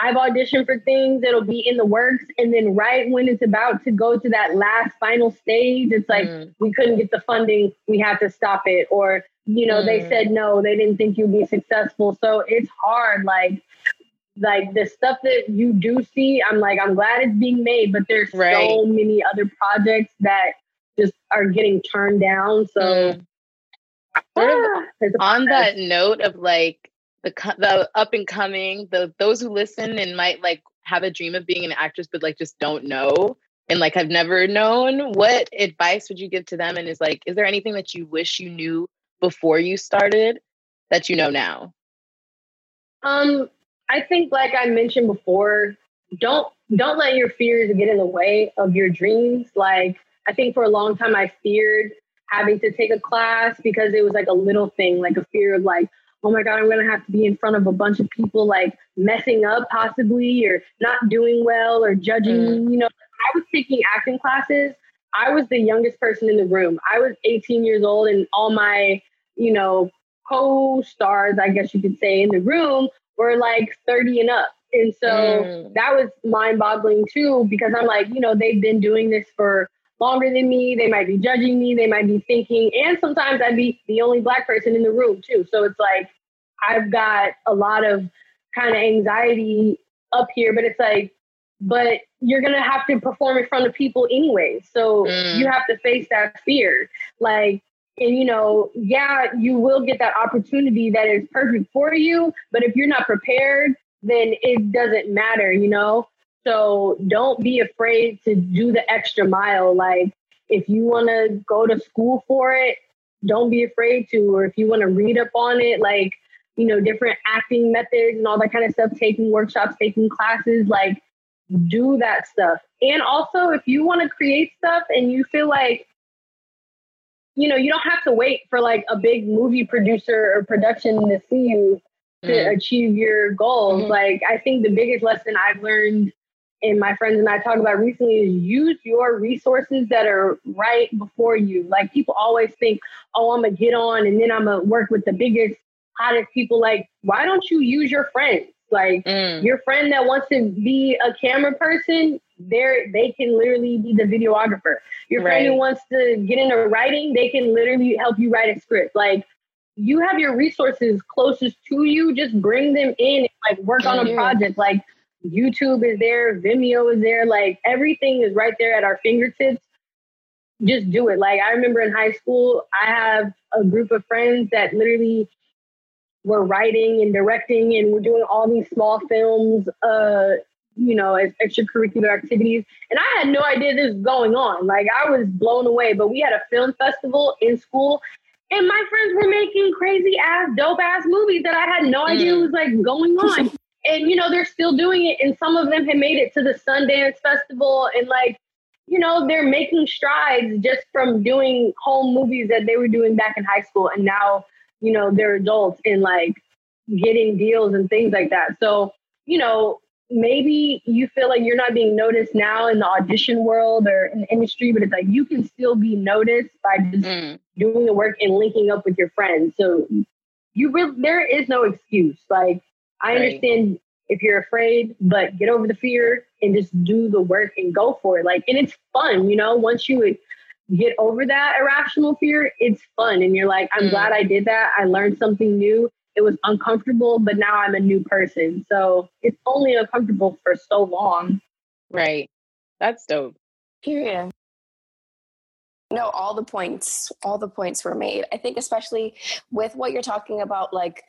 I've auditioned for things that'll be in the works, and then right when it's about to go to that last final stage, it's like mm. we couldn't get the funding. We have to stop it, or you know, mm. they said no, they didn't think you'd be successful. So it's hard. Like, like the stuff that you do see, I'm like, I'm glad it's being made, but there's right. so many other projects that just are getting turned down. So, mm. of on that note of like the the up and coming, the those who listen and might like have a dream of being an actress, but like just don't know and like have never known. What advice would you give to them? And is like, is there anything that you wish you knew before you started that you know now? Um, I think like I mentioned before, don't don't let your fears get in the way of your dreams. Like I think for a long time I feared having to take a class because it was like a little thing, like a fear of like, oh my God, I'm gonna have to be in front of a bunch of people like messing up possibly or not doing well or judging mm. You know, I was taking acting classes. I was the youngest person in the room. I was 18 years old and all my, you know, co-stars, I guess you could say, in the room were like 30 and up. And so mm. that was mind boggling too, because I'm like, you know, they've been doing this for longer than me. They might be judging me. They might be thinking, and sometimes I'd be the only black person in the room too. So it's like, I've got a lot of kind of anxiety up here, but it's like, but you're going to have to perform in front of people anyway. So mm. you have to face that fear. Like, and you know, yeah, you will get that opportunity that is perfect for you. But if you're not prepared, then it doesn't matter, you know? So don't be afraid to do the extra mile. Like if you want to go to school for it, don't be afraid to. Or if you want to read up on it, like, you know, different acting methods and all that kind of stuff, taking workshops, taking classes, like do that stuff. And also, if you want to create stuff and you feel like you know, you don't have to wait for like a big movie producer or production to see you to mm achieve your goals. Mm-hmm. Like, I think the biggest lesson I've learned and my friends and I talk about recently is use your resources that are right before you. Like, people always think, oh, I'm gonna get on and then I'm gonna work with the biggest, hottest people. Like, why don't you use your friends? Like, mm. your friend that wants to be a camera person, they're they can literally be the videographer. Your friend right. who wants to get into writing, they can literally help you write a script. Like you have your resources closest to you, just bring them in and like work on a project. Like YouTube is there, Vimeo is there, like everything is right there at our fingertips. Just do it. Like I remember in high school, I have a group of friends that literally were writing and directing and we're doing all these small films uh you know, as extracurricular activities. And I had no idea this was going on. Like I was blown away. But we had a film festival in school, and my friends were making crazy ass, dope ass movies that I had no idea mm. was like going on. and you know, they're still doing it, and some of them have made it to the Sundance Festival, and like, you know, they're making strides just from doing home movies that they were doing back in high school, and now, you know, they're adults and like getting deals and things like that. So, you know, maybe you feel like you're not being noticed now in the audition world or in the industry, but it's like you can still be noticed by just mm. doing the work and linking up with your friends. So you really there is no excuse. Like I right. understand if you're afraid, but get over the fear and just do the work and go for it. Like and it's fun, you know, once you get over that irrational fear, it's fun. And you're like, I'm mm. glad I did that. I learned something new it was uncomfortable, but now I'm a new person. So it's only uncomfortable for so long. Right. That's dope. Period. No, all the points, all the points were made. I think especially with what you're talking about, like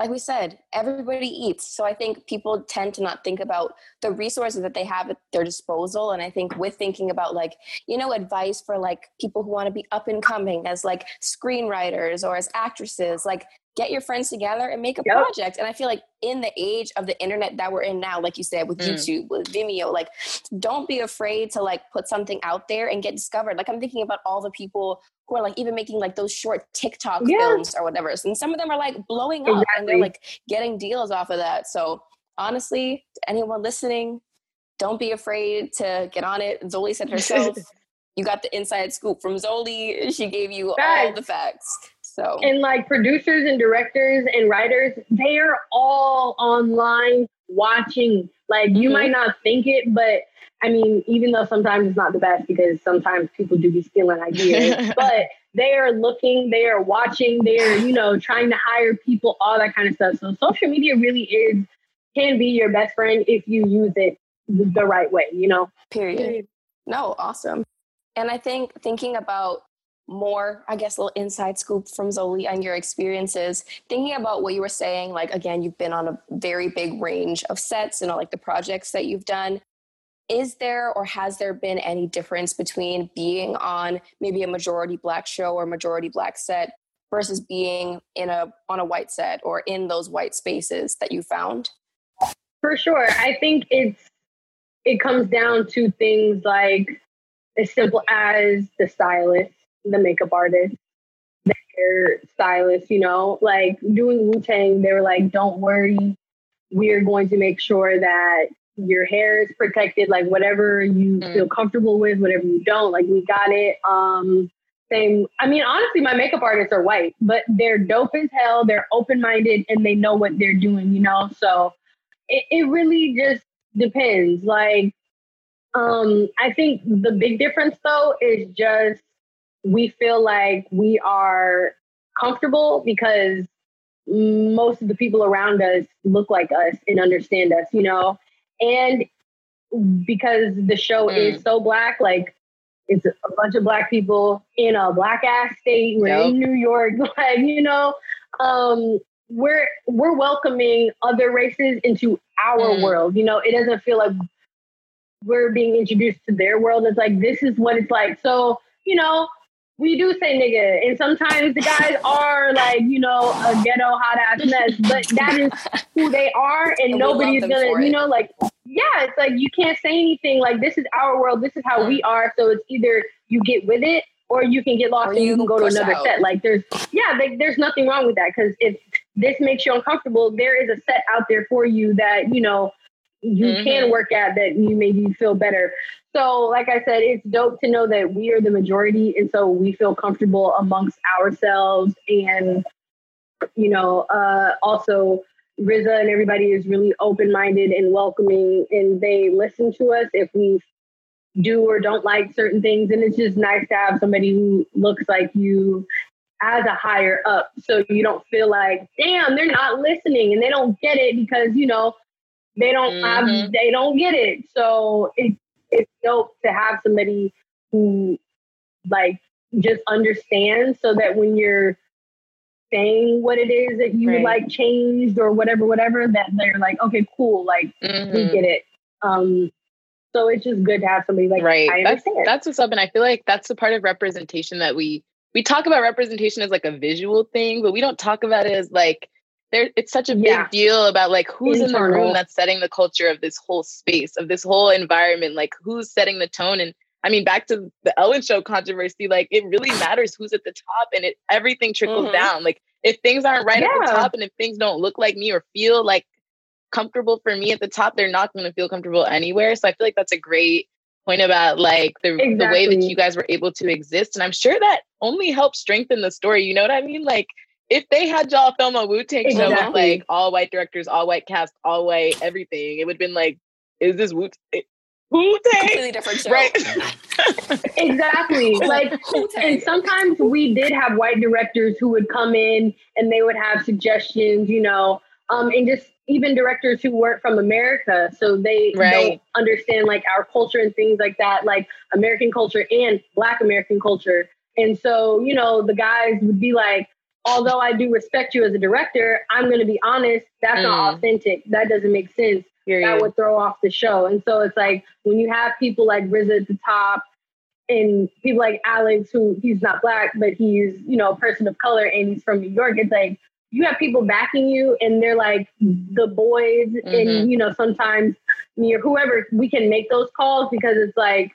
like we said, everybody eats. So I think people tend to not think about the resources that they have at their disposal. And I think with thinking about like, you know, advice for like people who want to be up and coming as like screenwriters or as actresses, like get your friends together and make a yep. project. And I feel like in the age of the internet that we're in now, like you said, with mm. YouTube, with Vimeo, like don't be afraid to like put something out there and get discovered. Like I'm thinking about all the people who are like even making like those short TikTok yeah. films or whatever. And some of them are like blowing up exactly. and they're like getting deals off of that. So honestly, anyone listening, don't be afraid to get on it. Zolee said herself, you got the inside scoop from Zolee. She gave you facts. all the facts. So and like producers and directors and writers, they are all online watching, Like you mm-hmm. might not think it, but I mean, even though sometimes it's not the best because sometimes people do be stealing ideas, but they are looking, they are watching, they're, you know, trying to hire people, all that kind of stuff. So social media really is, can be your best friend if you use it the right way, you know? Period. No, awesome. And I think thinking about more, I guess, a little inside scoop from Zolee and your experiences, thinking about what you were saying, like, again, you've been on a very big range of sets and all, like the projects that you've done. Is there or has there been any difference between being on maybe a majority black show or majority black set versus being in a on a white set or in those white spaces that you found? For sure. I think it's it comes down to things like as simple as the stylist the makeup artist the hair stylist you know like doing wu-tang they were like don't worry we're going to make sure that your hair is protected, like whatever you mm. feel comfortable with, whatever you don't, like we got it. Um, same. I mean, honestly, my makeup artists are white, but they're dope as hell. They're open minded and they know what they're doing, you know? So it, it really just depends. Like, um, I think the big difference though is just we feel like we are comfortable because most of the people around us look like us and understand us, you know? and because the show mm. is so black, like it's a bunch of black people in a black ass state. We're yep. in New York, like you know, um, we're we're welcoming other races into our mm. world. You know, it doesn't feel like we're being introduced to their world. It's like this is what it's like. So you know, we do say nigga, and sometimes the guys are like, you know, a ghetto hot ass mess, but that is who they are, and, and nobody's gonna, you know, like, yeah, it's like you can't say anything. Like this is our world, this is how we are. So it's either you get with it, or you can get lost or and you can go to another out. set. Like there's, yeah, like, there's nothing wrong with that because if this makes you uncomfortable, there is a set out there for you that you know you mm-hmm. can work at that you maybe feel better. So, like I said, it's dope to know that we are the majority. And so we feel comfortable amongst ourselves. And, you know, uh, also RZA and everybody is really open minded and welcoming, and they listen to us if we do or don't like certain things. And it's just nice to have somebody who looks like you as a higher up so you don't feel like, damn, they're not listening and they don't get it because, you know, they don't mm-hmm. have, they don't get it. So it, it's dope to have somebody who like just understands so that when you're saying what it is that you right. like changed or whatever, whatever, that they're like, okay, cool, like mm-hmm. we get it. Um, so it's just good to have somebody like right. That's that's what's up, and I feel like that's the part of representation that we we talk about representation as like a visual thing, but we don't talk about it as like there it's such a big yeah. deal about like who's Internal. in the room that's setting the culture of this whole space of this whole environment like who's setting the tone and i mean back to the ellen show controversy like it really matters who's at the top and it everything trickles mm-hmm. down like if things aren't right yeah. at the top and if things don't look like me or feel like comfortable for me at the top they're not going to feel comfortable anywhere so i feel like that's a great point about like the, exactly. the way that you guys were able to exist and i'm sure that only helps strengthen the story you know what i mean like if they had y'all film a Wu Tang exactly. show with like all white directors, all white cast, all white everything, it would have been like, is this Wu Wu Tang? Completely different show. Right. exactly. Like, and sometimes we did have white directors who would come in and they would have suggestions, you know, um, and just even directors who weren't from America, so they right. don't understand like our culture and things like that, like American culture and Black American culture. And so, you know, the guys would be like, although I do respect you as a director, I'm going to be honest, that's mm. not authentic. That doesn't make sense. Period. That would throw off the show. And so it's like when you have people like RZA at the top and people like Alex, who he's not black, but he's, you know, a person of color and he's from New York, it's like you have people backing you and they're like the boys mm-hmm. and you know, sometimes me or whoever, we can make those calls because it's like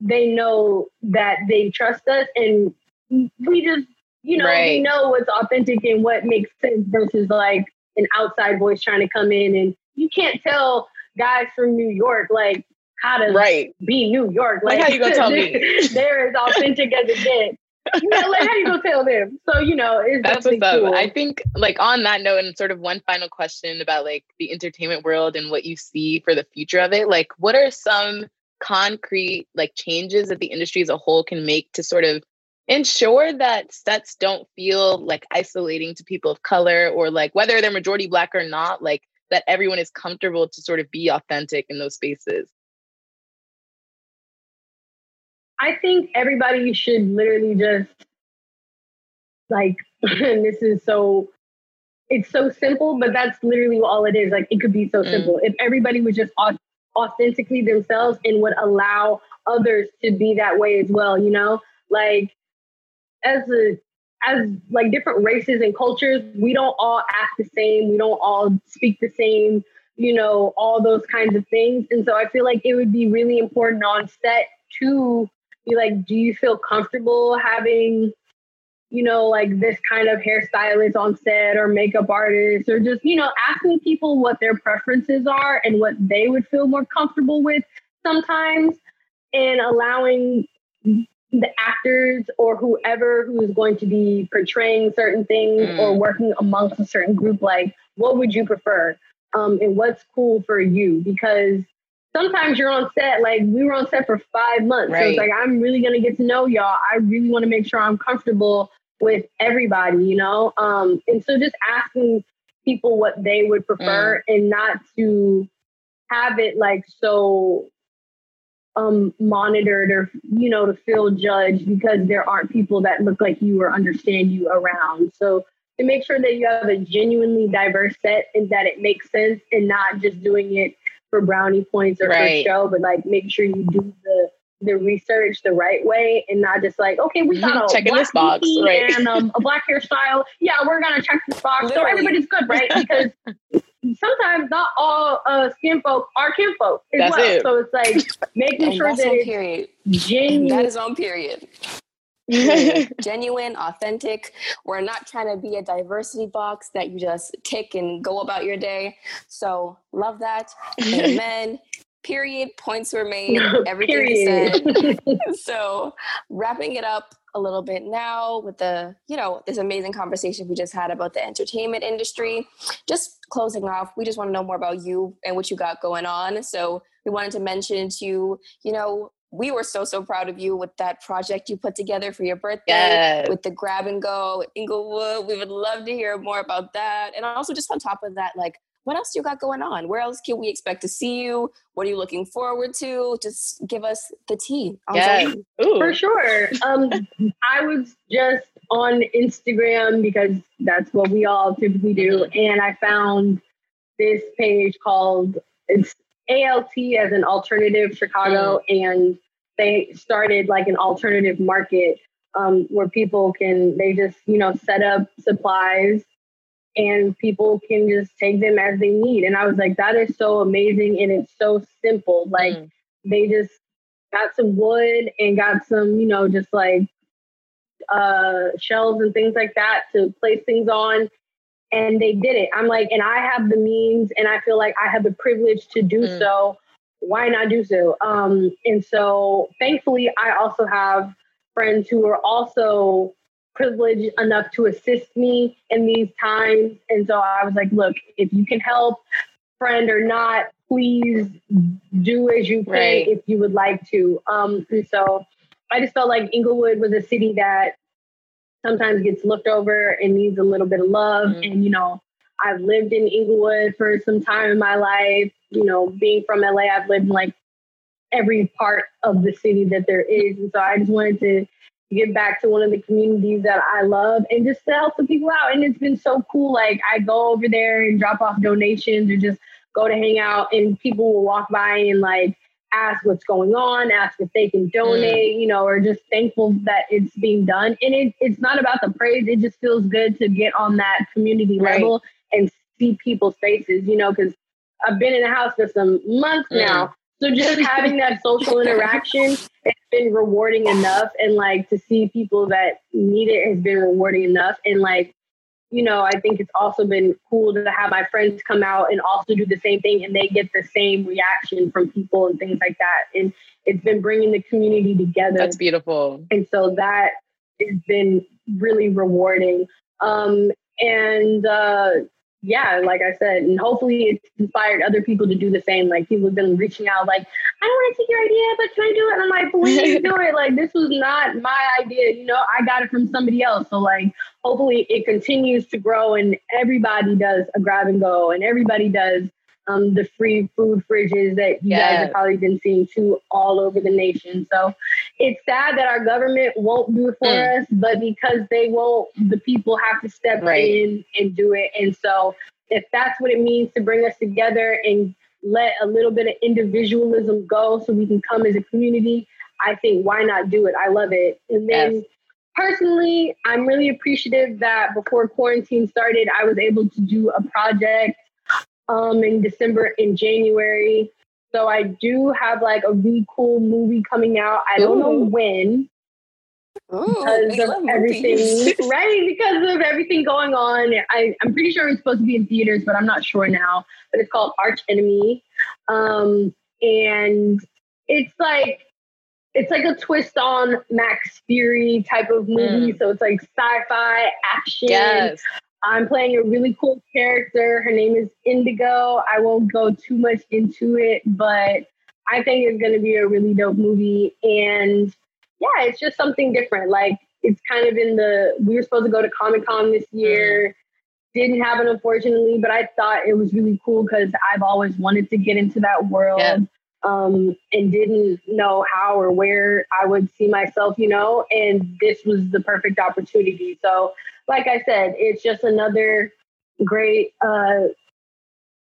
they know that they trust us and we just you know, right. we know what's authentic and what makes sense versus like an outside voice trying to come in and you can't tell guys from New York like how to right. be New York. Like, like how you gonna tell me? they're as authentic as it gets. you know, like how do you go tell them? So you know, it's that's what's up. cool. I think like on that note, and sort of one final question about like the entertainment world and what you see for the future of it. Like, what are some concrete like changes that the industry as a whole can make to sort of ensure that sets don't feel like isolating to people of color or like whether they're majority black or not, like that everyone is comfortable to sort of be authentic in those spaces? I think everybody should literally just like and this is so it's so simple, but that's literally all it is. Like it could be so mm. simple. If everybody was just authentically themselves and would allow others to be that way as well, you know? Like as a as like different races and cultures, we don't all act the same, we don't all speak the same, you know, all those kinds of things. And so I feel like it would be really important on set to be like, do you feel comfortable having, you know, like this kind of hairstylist on set or makeup artist or just, you know, asking people what their preferences are and what they would feel more comfortable with sometimes and allowing the actors or whoever who's going to be portraying certain things mm. or working amongst a certain group like what would you prefer um, and what's cool for you because sometimes you're on set like we were on set for five months right. so it's like i'm really going to get to know y'all i really want to make sure i'm comfortable with everybody you know um, and so just asking people what they would prefer mm. and not to have it like so um, monitored or you know to feel judged because there aren't people that look like you or understand you around so to make sure that you have a genuinely diverse set and that it makes sense and not just doing it for brownie points or right. for show but like make sure you do the the research the right way and not just like okay we got a checking this box right. and um, a black hairstyle yeah we're gonna check this box Literally. so everybody's good right because sometimes not all uh, skin folk are kin folk as that's well. It. So it's like making sure that it's period. genuine. That is on period. genuine, authentic. We're not trying to be a diversity box that you just tick and go about your day. So love that. Amen. Period. Points were made. Everything said. so wrapping it up a little bit now with the, you know, this amazing conversation we just had about the entertainment industry. Just closing off, we just want to know more about you and what you got going on. So we wanted to mention to you, you know, we were so so proud of you with that project you put together for your birthday yes. with the grab and go Inglewood. We would love to hear more about that. And also just on top of that, like what else you got going on? Where else can we expect to see you? What are you looking forward to? Just give us the tea. Yeah, for sure. Um, I was just on Instagram because that's what we all typically do, and I found this page called it's ALT as an alternative Chicago, mm. and they started like an alternative market um, where people can they just you know set up supplies and people can just take them as they need. And I was like, that is so amazing and it's so simple. Like mm. they just got some wood and got some, you know, just like uh shelves and things like that to place things on. And they did it. I'm like, and I have the means and I feel like I have the privilege to do mm. so. Why not do so? Um, and so thankfully I also have friends who are also privileged enough to assist me in these times. And so I was like, look, if you can help, friend or not, please do as you can right. if you would like to. Um, and so I just felt like Inglewood was a city that sometimes gets looked over and needs a little bit of love. Mm-hmm. And, you know, I've lived in Inglewood for some time in my life. You know, being from LA, I've lived in like every part of the city that there is. And so I just wanted to give back to one of the communities that I love and just to help the people out. And it's been so cool. Like I go over there and drop off donations or just go to hang out and people will walk by and like ask what's going on, ask if they can donate, mm. you know, or just thankful that it's being done. And it, it's not about the praise. It just feels good to get on that community right. level and see people's faces, you know, because I've been in the house for some months mm. now. So just having that social interaction it's been rewarding enough and like to see people that need it has been rewarding enough. And like you know i think it's also been cool to have my friends come out and also do the same thing and they get the same reaction from people and things like that. And it's been bringing the community together. That's beautiful. And so that has been really rewarding. Um, and uh, yeah, like I said, and hopefully it's inspired other people to do the same. Like people have been reaching out, like, I don't want to take your idea, but can I do it? And I'm like, please do it. Like this was not my idea, you know. I got it from somebody else. So like, hopefully it continues to grow, and everybody does a grab and go, and everybody does um, the free food fridges that you yes. guys have probably been seeing too all over the nation. So it's sad that our government won't do it for mm. us, but because they won't, the people have to step right. in and do it. And so if that's what it means to bring us together and let a little bit of individualism go so we can come as a community, I think why not do it? I love it. And then yes. personally, I'm really appreciative that before quarantine started, I was able to do a project um, in December and January. So I do have like a really cool movie coming out. I don't Ooh. know when. Ooh, because of everything, right? Because of everything going on. I, I'm pretty sure it's supposed to be in theaters, but I'm not sure now. But it's called Arch Enemy. Um, and it's like it's like a twist on Max Fury type of movie. Mm. So it's like sci-fi action. Yes. I'm playing a really cool character. Her name is Indigo. I won't go too much into it, but I think it's going to be a really dope movie. And yeah, it's just something different. Like it's kind of in the, we were supposed to go to Comic Con this mm. year. Didn't happen, unfortunately, but I thought it was really cool because I've always wanted to get into that world. Yeah. Um, and didn't know how or where I would see myself, you know, and this was the perfect opportunity. So like I said, it's just another great uh,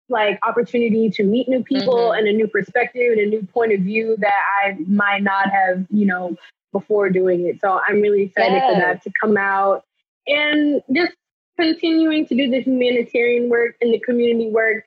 like opportunity to meet new people mm-hmm. and a new perspective and a new point of view that I might not have, you know, before doing it. So I'm really excited yeah. for that to come out and just continuing to do the humanitarian work and the community work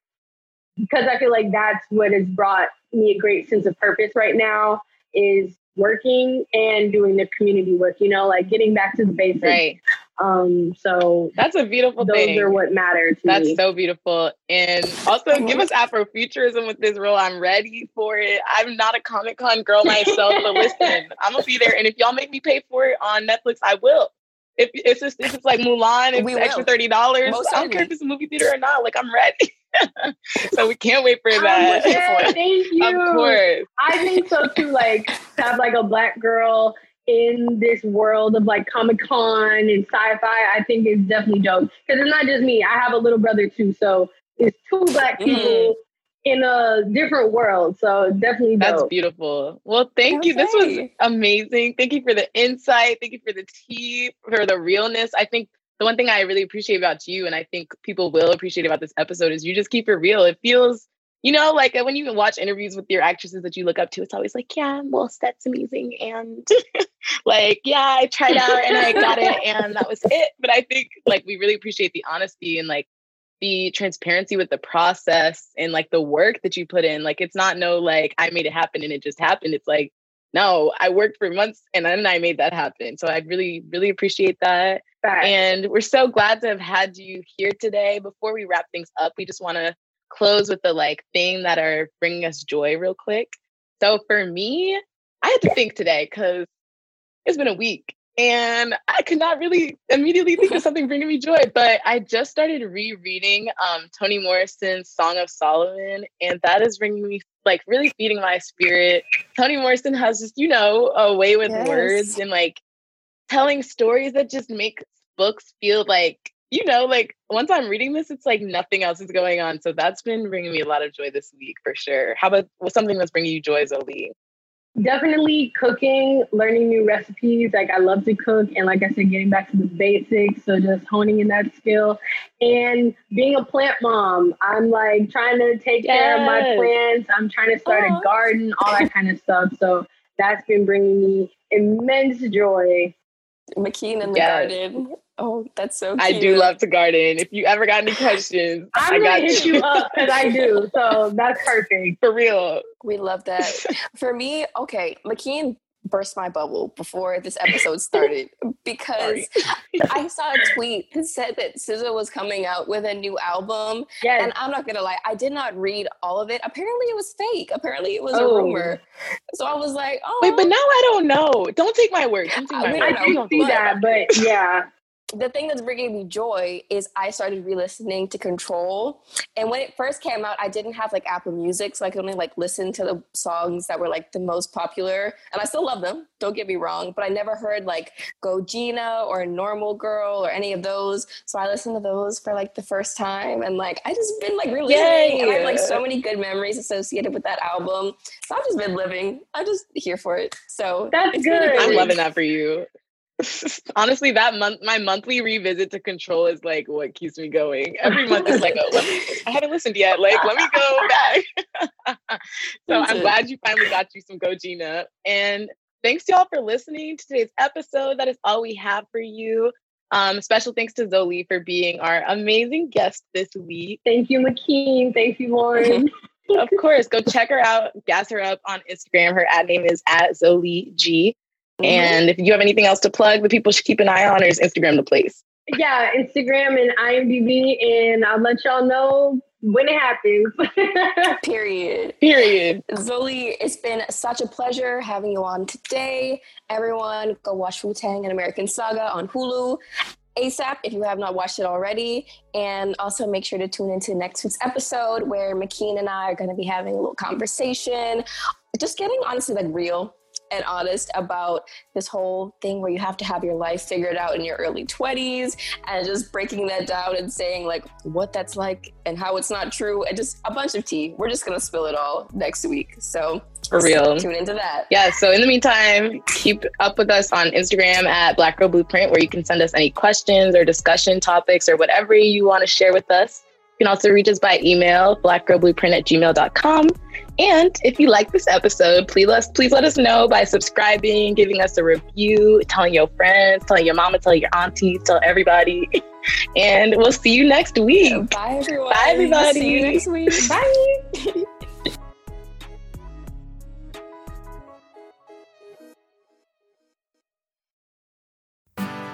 because I feel like that's what has brought me a great sense of purpose right now is working and doing the community work, you know, like getting back to the basics. Right. Um, so that's a beautiful those thing. Those are what matter to that's me. so beautiful. And also give us Afrofuturism with this role. I'm ready for it. I'm not a Comic Con girl myself, but listen, I'm gonna be there. And if y'all make me pay for it on Netflix, I will. If it's just if it's like Mulan, it's extra thirty dollars. I don't care if it's a movie theater or not. Like I'm ready. so we can't wait for that. Yeah, thank you. Of course. I think so too. Like to have like a black girl in this world of like Comic Con and sci-fi, I think is definitely dope. Because it's not just me. I have a little brother too, so it's two black mm-hmm. people mm. in a different world. So definitely dope. That's beautiful. Well, thank okay. you. This was amazing. Thank you for the insight. Thank you for the tea, for the realness. I think the one thing I really appreciate about you, and I think people will appreciate about this episode, is you just keep it real. It feels you know, like uh, when you watch interviews with your actresses that you look up to, it's always like, yeah, well, that's amazing. And like, yeah, I tried out and I got it and that was it. But I think like we really appreciate the honesty and like the transparency with the process and like the work that you put in. Like, it's not no, like, I made it happen and it just happened. It's like, no, I worked for months and then I made that happen. So I really, really appreciate that. And we're so glad to have had you here today. Before we wrap things up, we just want to close with the like thing that are bringing us joy real quick. So for me, I had to think today because it's been a week and I could not really immediately think of something bringing me joy. But I just started rereading um, Toni Morrison's Song of Solomon, and that is bringing me like really feeding my spirit. Toni Morrison has just, you know, a way with yes. words and like telling stories that just make books feel like you know, like once I'm reading this, it's like nothing else is going on. So that's been bringing me a lot of joy this week for sure. How about what's something that's bringing you joy, Zolee? Definitely cooking, learning new recipes. Like I love to cook, and like I said, getting back to the basics. So just honing in that skill, and being a plant mom. I'm like trying to take yes. care of my plants. I'm trying to start Aww. a garden, all that kind of stuff. So that's been bringing me immense joy. McKean in the yes. garden. Oh, that's so cute. I do love to garden. If you ever got any questions, I'm I got gonna hit you, you up because I do. So that's perfect. For real. We love that. For me, okay, McKean burst my bubble before this episode started because I saw a tweet that said that SZA was coming out with a new album. Yes. And I'm not gonna lie, I did not read all of it. Apparently it was fake. Apparently it was Oh. a rumor. So I was like, oh Wait, but oh. now I don't know. Don't take my word. Don't take uh, I my mean, word. I did Don't see that, but yeah. The thing that's bringing me joy is I started re-listening to Control, and when it first came out, I didn't have like Apple Music, so I could only like listen to the songs that were like the most popular, and I still love them. Don't get me wrong, but I never heard like Go Gina or Normal Girl or any of those, so I listened to those for like the first time, and like I just been like re-listening, and I have like so many good memories associated with that album. So I've just been living. I'm just here for it. So That's it's good. I'm loving that for you. Honestly, that month, my monthly revisit to control is like what keeps me going. Every month is like, oh, let me, I haven't listened yet. Like, let me go back. so I'm glad you finally got you some Go Gina. And thanks y'all for listening to today's episode. That is all we have for you. Um, special thanks to Zolee for being our amazing guest this week. Thank you, McKean. Thank you, Lauren. of course, go check her out, gas her up on Instagram. Her ad name is at Zolee G. Mm-hmm. And if you have anything else to plug, the people should keep an eye on, or is Instagram the place? yeah, Instagram and IMDb, and I'll let y'all know when it happens. Period. Period. Zolee, it's been such a pleasure having you on today. Everyone, go watch Wu-Tang: An American Saga on Hulu ASAP if you have not watched it already. And also make sure to tune into next week's episode where McKean and I are going to be having a little conversation, just getting honestly like real and honest about this whole thing where you have to have your life figured out in your early 20s and just breaking that down and saying like what that's like and how it's not true and just a bunch of tea. We're just gonna spill it all next week. So For real. tune into that. Yeah, so in the meantime, keep up with us on Instagram at Black Girl Blueprint, where you can send us any questions or discussion topics or whatever you want to share with us. You can also reach us by email, blackgirlblueprint at gmail.com. And if you like this episode, please let, please let us know by subscribing, giving us a review, telling your friends, telling your mama, telling your aunties, tell everybody. And we'll see you next week. Bye everyone. Bye, everybody. See you next week. Bye.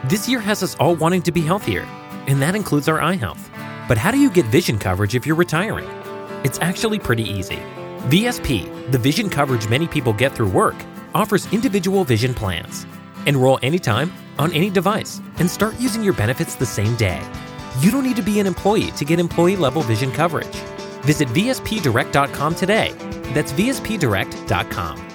This year has us all wanting to be healthier, and that includes our eye health. But how do you get vision coverage if you're retiring? It's actually pretty easy. VSP, the vision coverage many people get through work, offers individual vision plans. Enroll anytime, on any device, and start using your benefits the same day. You don't need to be an employee to get employee level vision coverage. Visit VSPDirect.com today. That's VSPDirect.com.